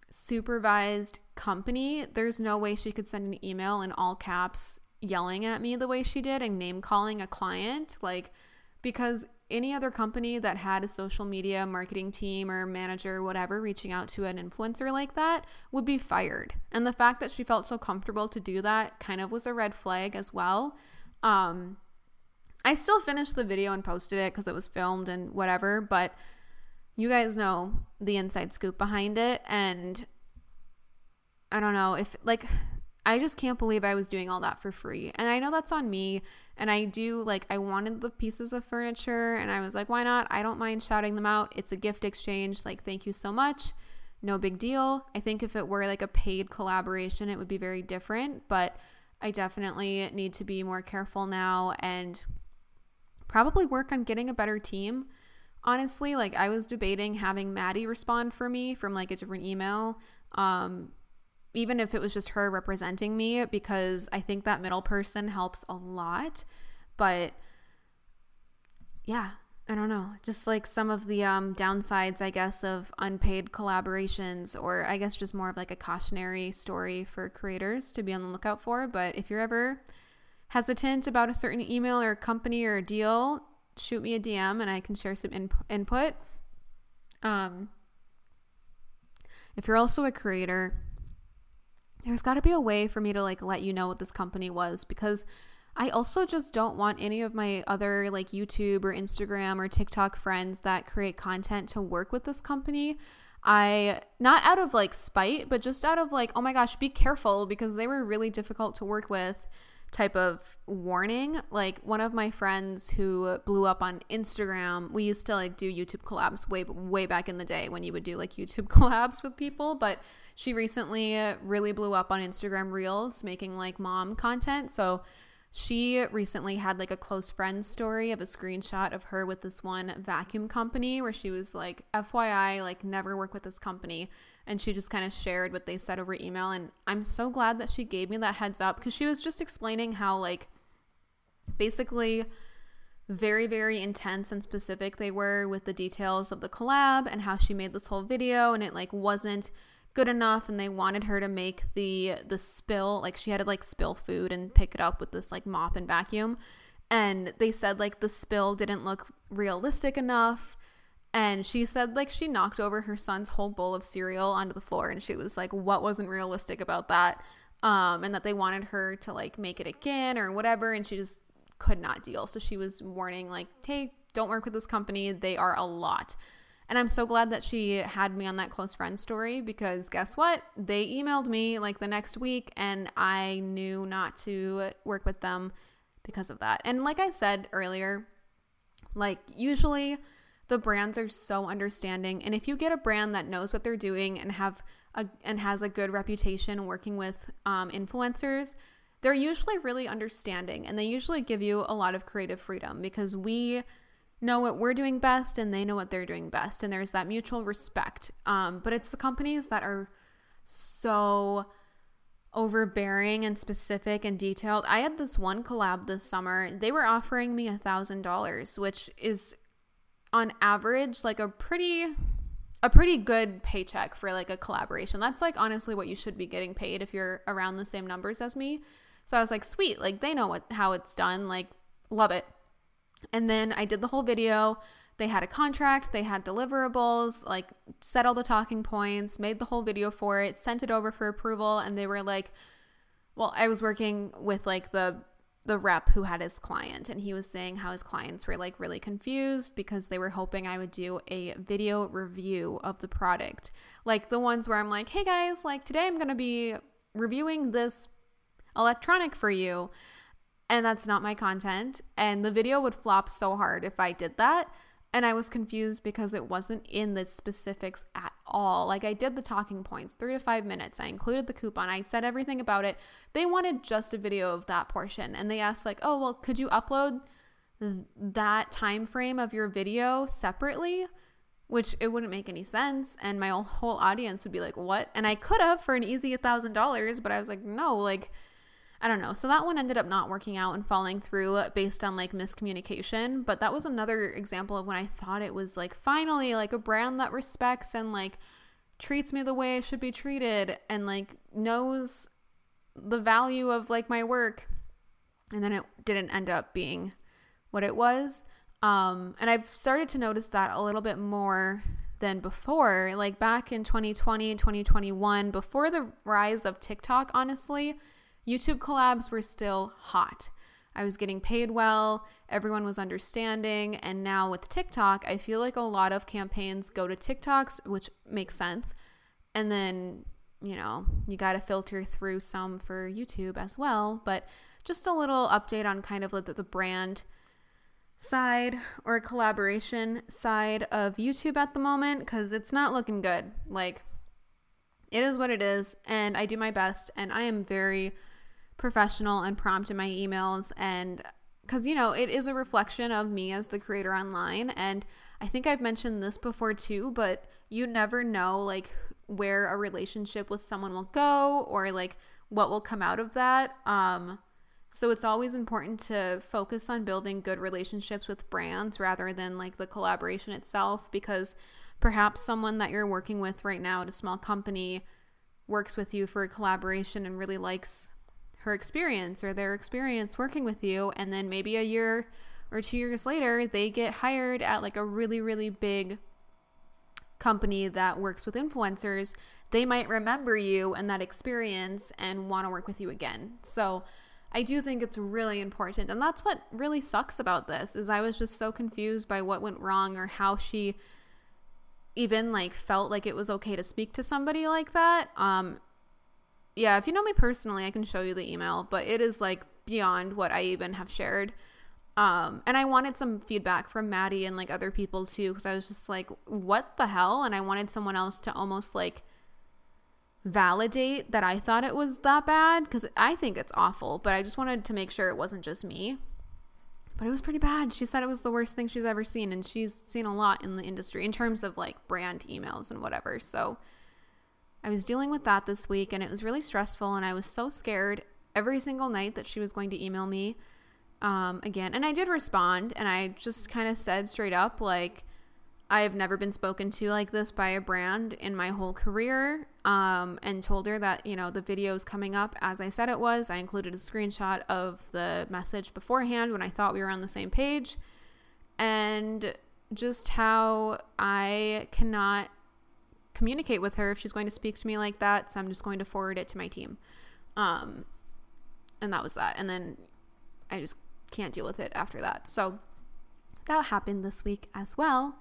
supervised company, there's no way she could send an email in all caps yelling at me the way she did and name calling a client like because any other company that had a social media marketing team or manager, whatever, reaching out to an influencer like that would be fired. And the fact that she felt so comfortable to do that kind of was a red flag as well. Um, I still finished the video and posted it because it was filmed and whatever, but you guys know the inside scoop behind it. And I don't know if, like, I just can't believe I was doing all that for free. And I know that's on me. And I do like, I wanted the pieces of furniture and I was like, why not? I don't mind shouting them out. It's a gift exchange. Like, thank you so much. No big deal. I think if it were like a paid collaboration, it would be very different. But I definitely need to be more careful now and probably work on getting a better team. Honestly, like I was debating having Maddie respond for me from like a different email. Um, even if it was just her representing me, because I think that middle person helps a lot. But yeah, I don't know, just like some of the um, downsides, I guess, of unpaid collaborations, or I guess just more of like a cautionary story for creators to be on the lookout for. But if you're ever hesitant about a certain email or company or deal, shoot me a DM and I can share some in- input. Um, if you're also a creator, there's got to be a way for me to like let you know what this company was because I also just don't want any of my other like YouTube or Instagram or TikTok friends that create content to work with this company. I not out of like spite, but just out of like, oh my gosh, be careful because they were really difficult to work with type of warning. Like one of my friends who blew up on Instagram, we used to like do YouTube collabs way way back in the day when you would do like YouTube [LAUGHS] collabs with people, but she recently uh, really blew up on Instagram Reels making like mom content. So she recently had like a close friend story of a screenshot of her with this one vacuum company where she was like, FYI, like never work with this company. And she just kind of shared what they said over email. And I'm so glad that she gave me that heads up because she was just explaining how, like, basically very, very intense and specific they were with the details of the collab and how she made this whole video. And it, like, wasn't good enough and they wanted her to make the the spill like she had to like spill food and pick it up with this like mop and vacuum. And they said like the spill didn't look realistic enough. And she said like she knocked over her son's whole bowl of cereal onto the floor and she was like what wasn't realistic about that? Um and that they wanted her to like make it again or whatever and she just could not deal. So she was warning like hey don't work with this company. They are a lot and I'm so glad that she had me on that close friend story because guess what? They emailed me like the next week and I knew not to work with them because of that. And like I said earlier, like usually the brands are so understanding and if you get a brand that knows what they're doing and have a and has a good reputation working with um, influencers they're usually really understanding and they usually give you a lot of creative freedom because we know what we're doing best and they know what they're doing best. And there's that mutual respect. Um, but it's the companies that are so overbearing and specific and detailed. I had this one collab this summer. They were offering me a thousand dollars which is on average like a pretty a pretty good paycheck for like a collaboration. That's like honestly what you should be getting paid if you're around the same numbers as me. So i was like sweet like they know what how it's done like love it and then I did the whole video. They had a contract, they had deliverables, like set all the talking points, made the whole video for it, sent it over for approval, and they were like, well, I was working with like the the rep who had his client and he was saying how his clients were like really confused because they were hoping I would do a video review of the product. Like the ones where I'm like, "Hey guys, like today I'm going to be reviewing this electronic for you." And that's not my content. And the video would flop so hard if I did that. And I was confused because it wasn't in the specifics at all. Like I did the talking points, three to five minutes. I included the coupon. I said everything about it. They wanted just a video of that portion. And they asked, like, oh, well, could you upload that time frame of your video separately? Which it wouldn't make any sense. And my whole audience would be like, what? And I could have for an easy a thousand dollars, but I was like, no, like I don't know. So that one ended up not working out and falling through based on like miscommunication. But that was another example of when I thought it was like finally like a brand that respects and like treats me the way I should be treated and like knows the value of like my work. And then it didn't end up being what it was. Um, and I've started to notice that a little bit more than before. Like back in 2020 and 2021, before the rise of TikTok, honestly YouTube collabs were still hot. I was getting paid well, everyone was understanding, and now with TikTok, I feel like a lot of campaigns go to TikToks, which makes sense. And then, you know, you got to filter through some for YouTube as well, but just a little update on kind of like the, the brand side or collaboration side of YouTube at the moment cuz it's not looking good. Like it is what it is and I do my best and I am very professional and prompt in my emails. And because you know it is a reflection of me as the creator online. And i think i've mentioned this before too but you never know like where a relationship with someone will go or like what will come out of that. Um So it's always important to focus on building good relationships with brands rather than like the collaboration itself because perhaps someone that you're working with right now at a small company works with you for a collaboration and really likes her experience or their experience working with you and then maybe a year or 2 years later they get hired at like a really really big company that works with influencers they might remember you and that experience and want to work with you again. So I do think it's really important. And that's what really sucks about this is I was just so confused by what went wrong or how she even like felt like it was okay to speak to somebody like that. Um yeah, if you know me personally, I can show you the email, but it is like beyond what I even have shared. Um, and I wanted some feedback from Maddie and like other people too, because I was just like, what the hell? And I wanted someone else to almost like validate that I thought it was that bad because I think it's awful, but I just wanted to make sure it wasn't just me. But it was pretty bad. She said it was the worst thing she's ever seen, and she's seen a lot in the industry in terms of like brand emails and whatever. So I was dealing with that this week, and it was really stressful, and I was so scared every single night that she was going to email me um, again. And I did respond, and I just kind of said straight up, like, I have never been spoken to like this by a brand in my whole career. Um, and told her that, you know, the video is coming up as I said it was. I included a screenshot of the message beforehand when I thought we were on the same page. And just how I cannot communicate with her if she's going to speak to me like that. So I'm just going to forward it to my team. Um, and that was that. And then I just can't deal with it after that. So that happened this week as well.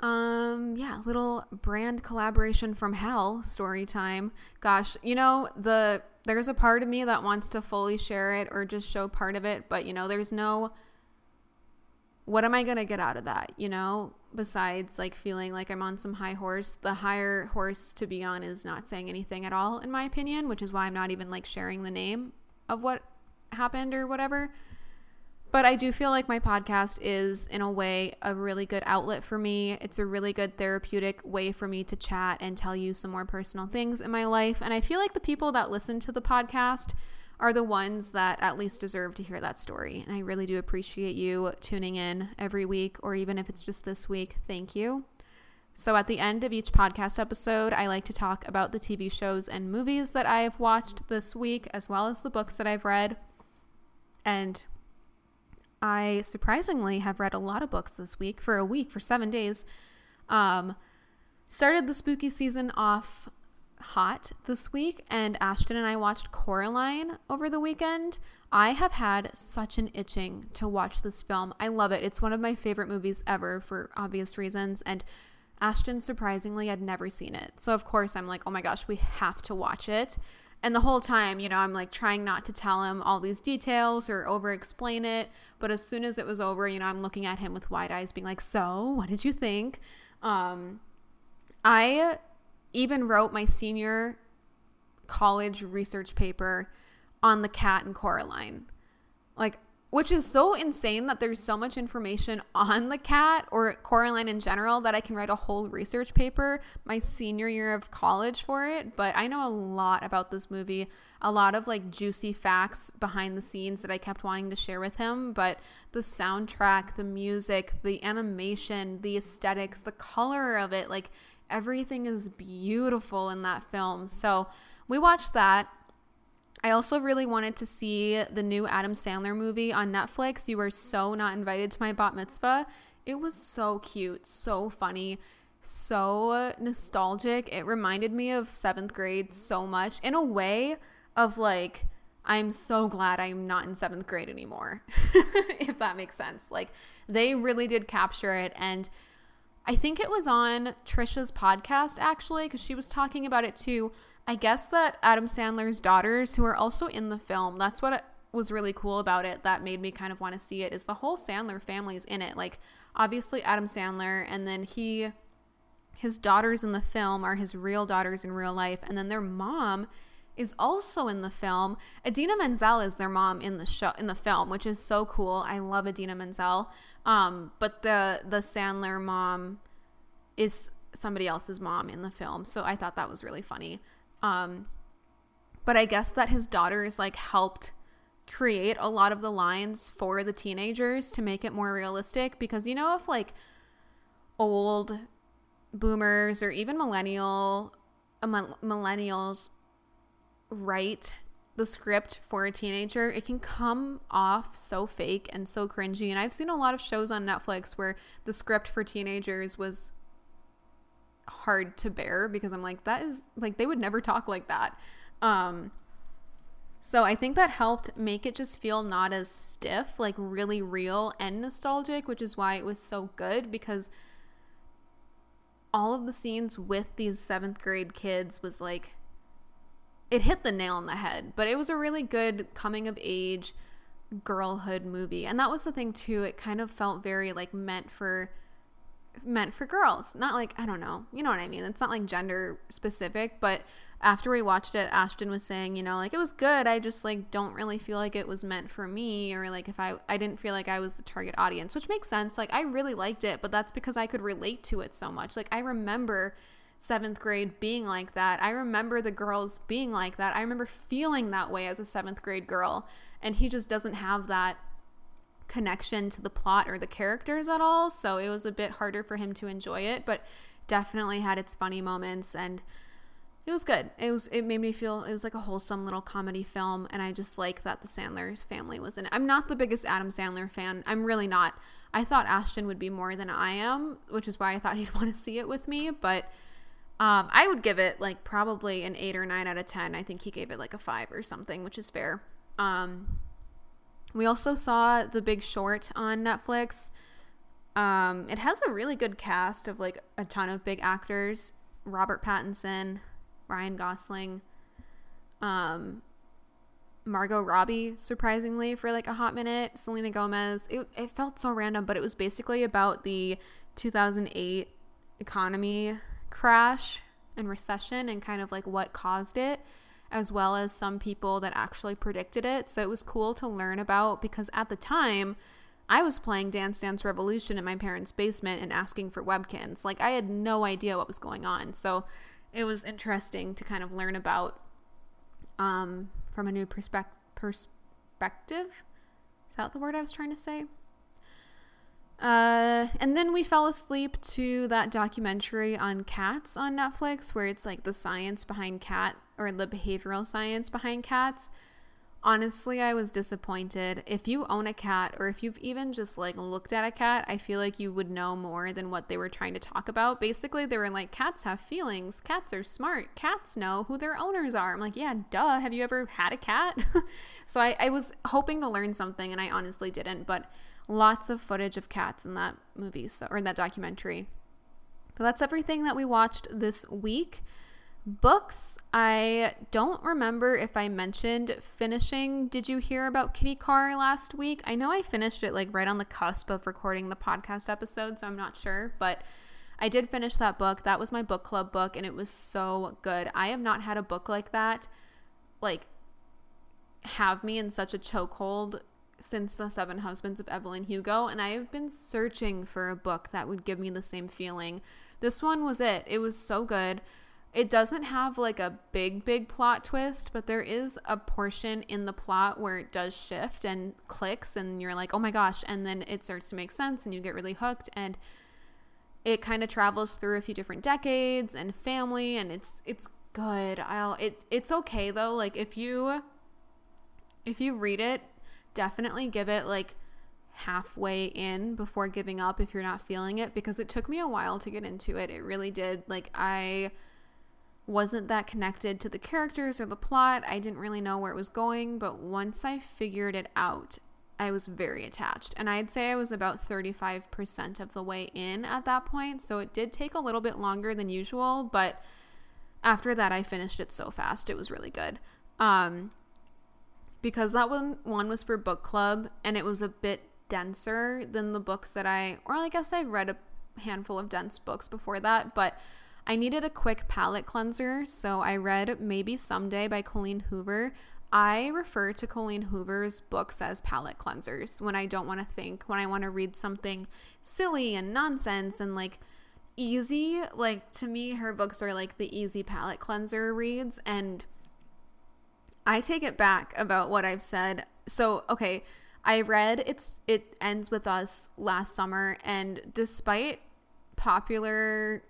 Um, yeah, little brand collaboration from hell story time. Gosh, you know, the there's a part of me that wants to fully share it or just show part of it, but you know, there's no what am I going to get out of that, you know? Besides like feeling like I'm on some high horse, the higher horse to be on is not saying anything at all in my opinion, which is why I'm not even like sharing the name of what happened or whatever. But I do feel like my podcast is, in a way, a really good outlet for me. It's a really good therapeutic way for me to chat and tell you some more personal things in my life. And I feel like the people that listen to the podcast are the ones that at least deserve to hear that story. And I really do appreciate you tuning in every week, or even if it's just this week. Thank you. So, at the end of each podcast episode, I like to talk about the TV shows and movies that I have watched this week, as well as the books that I've read. And I surprisingly have read a lot of books this week for a week, for seven days. Um, started the spooky season off hot this week, and Ashton and I watched Coraline over the weekend. I have had such an itching to watch this film. I love it. It's one of my favorite movies ever for obvious reasons. And Ashton surprisingly had never seen it. So, of course, I'm like, oh my gosh, we have to watch it. And the whole time, you know, I'm like trying not to tell him all these details or over explain it. But as soon as it was over, you know, I'm looking at him with wide eyes, being like, So, what did you think? Um, I even wrote my senior college research paper on the cat and Coraline. Like, which is so insane that there's so much information [LAUGHS] on the cat or Coraline in general that I can write a whole research paper my senior year of college for it. But I know a lot about this movie, a lot of like juicy facts behind the scenes that I kept wanting to share with him. But the soundtrack, the music, the animation, the aesthetics, the color of it, like everything is beautiful in that film. So we watched that I also really wanted to see the new Adam Sandler movie on Netflix. You were so not invited to my bat mitzvah. It was so cute, so funny, so nostalgic. It reminded me of seventh grade so much in a way of like, I'm so glad I'm not in seventh grade anymore, [LAUGHS] if that makes sense. Like, they really did capture it. And I think it was on Trisha's podcast actually, because she was talking about it too I guess that Adam Sandler's daughters, who are also in the film, that's what was really cool about it that made me kind of want to see it is the whole Sandler family is in it. Like obviously Adam Sandler and then he his daughters in the film are his real daughters in real life and then their mom is also in the film. Idina Menzel is their mom in the show in the film, which is so cool. I love Idina Menzel. Um, but the the Sandler mom is somebody else's mom in the film. So I thought that was really funny. Um, but I guess that his daughters like helped create a lot of the lines for the teenagers to make it more realistic because you know if like old boomers or even millennial uh, millennials write the script for a teenager, it can come off so fake and so cringy. And I've seen a lot of shows on Netflix where the script for teenagers was hard to bear because I'm like, that is like, they would never talk like that. Um, so I think that helped make it just feel not as stiff, like really real and nostalgic, which is why it was so good because all of the scenes with these seventh grade kids was like it hit the nail on the head, but it was a really good coming of age girlhood movie. And that was the thing too. It kind of felt very like meant for meant for girls. Not like, I don't know. You know what I mean? It's not like gender specific, but after we watched it, Ashton was saying, you know, like it was good. I just like don't really feel like it was meant for me or like if I I didn't feel like I was the target audience, which makes sense. Like I really liked it, but that's because I could relate to it so much. Like I remember seventh grade being like that. I remember the girls being like that. I remember feeling that way as a seventh grade girl. And he just doesn't have that connection to the plot or the characters at all. So it was a bit harder for him to enjoy it, but definitely had its funny moments and it was good. It was it made me feel it was like a wholesome little comedy film and I just like that the Sandler's family was in it. I'm not the biggest Adam Sandler fan. I'm really not. I thought Ashton would be more than I am, which is why I thought he'd [LAUGHS] want to see it with me, but um, I would give it like probably an eight or nine out of 10. I think he gave it like a five or something, which is fair. Um, we also saw The Big Short on Netflix. Um, it has a really good cast of like a ton of big actors Robert Pattinson, Ryan Gosling, um, Margot Robbie, surprisingly, for like a hot minute, Selena Gomez. It, it felt so random, but it was basically about the 2008 economy crash and recession and kind of like what caused it, as well as some people that actually predicted it. So it was cool to learn about because at the time, I was playing Dance Dance Revolution in my parents' basement and asking for Webkinz. Like, I had no idea what was going on. So it was interesting to kind of learn about um, from a new perspective. Perspective? Is that the word I was trying to say? Uh, and then we fell asleep to that documentary on cats on Netflix, where it's like the science behind cat or the behavioral science behind cats. Honestly, I was disappointed. If you own a cat or if you've even just like looked at a cat, I feel like you would know more than what they were trying to talk about. Basically, they were like, cats have feelings, cats are smart, cats know who their owners are. I'm like, yeah, duh. Have you ever had a cat? [LAUGHS] so I, I was hoping to learn something and I honestly didn't, but lots of footage of cats in that movie so or in that documentary. But that's everything that we watched this week. Books i don't remember if i mentioned finishing. Did you hear about kitty car last week? I know i finished it like right on the cusp of recording the podcast episode so i'm not sure but i did finish that book. That was my book club book and it was so good. I have not had a book like that like have me in such a chokehold since The Seven Husbands of Evelyn Hugo, and I have been searching for a book that would give me the same feeling. This one was it. It was so good. It doesn't have like a big, big plot twist, but there is a portion in the plot where it does shift and clicks, and you're like, oh my gosh. And then it starts to make sense, and you get really hooked. And it kind of travels through a few different decades and family, and it's it's good. I'll it it's okay though. Like if you if you read it definitely give it like halfway in before giving up if you're not feeling it because it took me a while to get into it. It really did. Like, I wasn't that connected to the characters or the plot. I didn't really know where it was going, but once I figured it out, I was very attached. And I'd say I was about 35% of the way in at that point. So it did take a little bit longer than usual, but after that, I finished it so fast. It was really good. Um, because that one one was for book club and it was a bit denser than the books that I or I guess I've read a handful of dense books before that, but I needed a quick palate cleanser, so I read Maybe Someday by Colleen Hoover. I refer to Colleen Hoover's books as palate cleansers when I don't want to think, when I want to read something silly and nonsense and like easy. Like to me, her books are like the easy palate cleanser reads and I take it back about what I've said. So, okay, I read it's it ends with us last summer and despite popular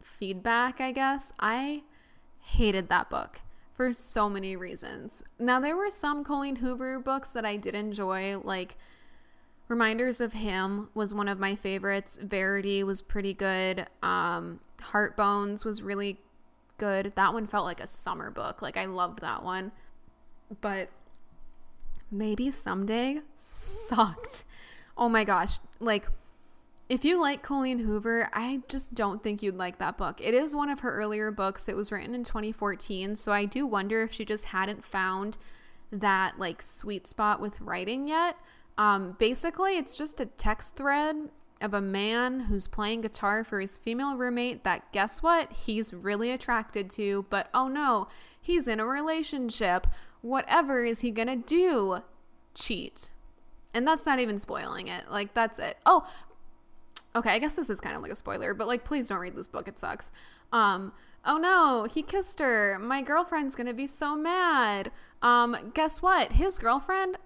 feedback, I guess, I hated that book for so many reasons. Now there were some Colleen Hoover books that I did enjoy like Reminders of Him was one of my favorites. Verity was pretty good. Um, Heart Bones was really good. That one felt like a summer book. Like I loved that one. But maybe someday sucked. Oh my gosh. Like if you like Colleen Hoover, I just don't think you'd like that book. It is one of her earlier books. It was written in 2014, so I do wonder if she just hadn't found that like sweet spot with writing yet. Um, basically, it's just a text thread of a man who's playing guitar for his female roommate that guess what? He's really attracted to, but oh no, he's in a relationship. Whatever is he gonna do? Cheat. And that's not even spoiling it. Like, that's it. Oh, okay, I guess this is kind of like a spoiler, but like, please don't read this book. It sucks. Um, oh no, he kissed her. My girlfriend's gonna be so mad. Um, guess what? His girlfriend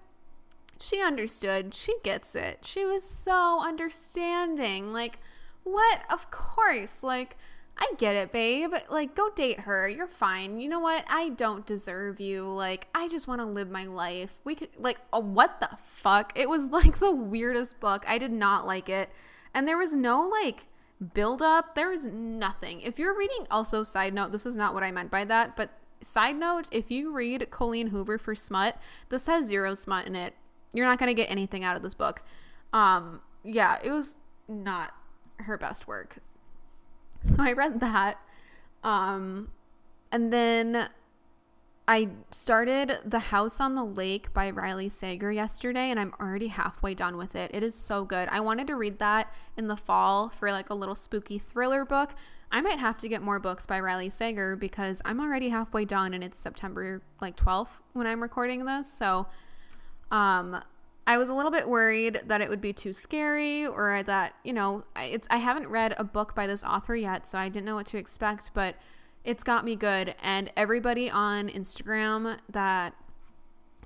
she understood. She gets it. She was so understanding. Like, what? Of course. Like, I get it, babe. Like, go date her. You're fine. You know what? I don't deserve you. Like, I just want to live my life. We could, like, oh, what the fuck? It was [LAUGHS] like the weirdest book. I did not like it. And there was no, like, build up. There was nothing. If you're reading, also, side note, this is not what I meant by that, but side note, if you read Colleen Hoover for smut, this has zero smut in it. You're not going to get anything out of this book. Um, yeah, it was not her best work. [LAUGHS] So I read that. Um, and then I started The House on the Lake by Riley Sager yesterday, and I'm already halfway done with it. It is so good. I wanted to read that in the fall for like a little spooky thriller book. I might have to get more books by Riley Sager because I'm already halfway done and it's September like 12th when I'm recording this. So um, I was a little bit worried that it would be too scary or that, you know, it's I haven't read a book by this author yet, so I didn't know what to expect, but it's got me good and everybody on Instagram that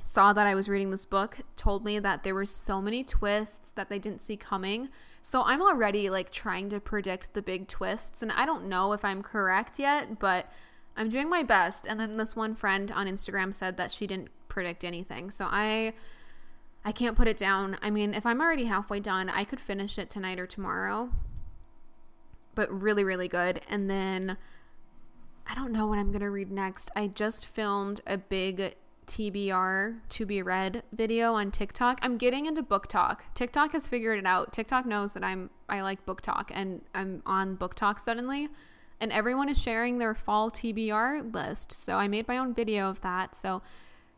saw that I was reading this book told me that there were so many twists that they didn't see coming. So I'm already like trying to predict the big twists and I don't know if I'm correct yet, but I'm doing my best. And then this one friend on Instagram said that she didn't predict anything. So I I can't put it down. I mean, if I'm already halfway done, I could finish it tonight or tomorrow. But really really good. And then I don't know what I'm going to read next. I just filmed a big TBR to be read video on TikTok. I'm getting into BookTok. TikTok has figured it out. TikTok knows that I'm I like BookTok and I'm on BookTok suddenly and everyone is sharing their fall TBR list. So I made my own video of that. So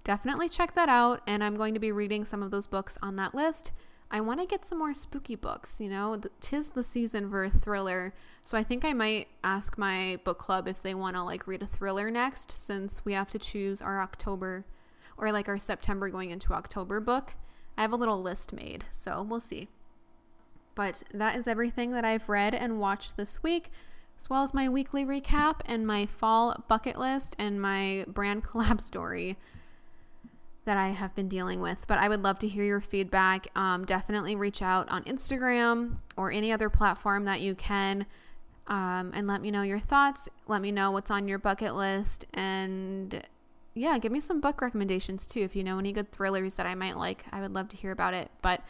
definitely check that out. And I'm going to be reading some of those books on that list. I want to get some more spooky books, you know, tis the season for a thriller. So I think I might ask my book club if they want to like read a thriller next since we have to choose our October or like our September going into October book. I have a little list made, so we'll see. But that is everything that I've read and watched this week, as well as my weekly recap and my fall bucket list and my brand [LAUGHS] collab story that I have been dealing with. But I would love to hear your feedback. Um, definitely reach out on Instagram or any other platform that you can um, and let me know your thoughts. Let me know what's on your bucket list. And yeah, give me some book recommendations too. If you know any good thrillers that I might like, I would love to hear about it. But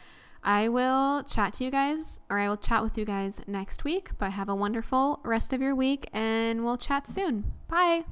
I will chat to you guys, or I will chat with you guys next week. But have a wonderful rest of your week, and we'll chat soon. Bye.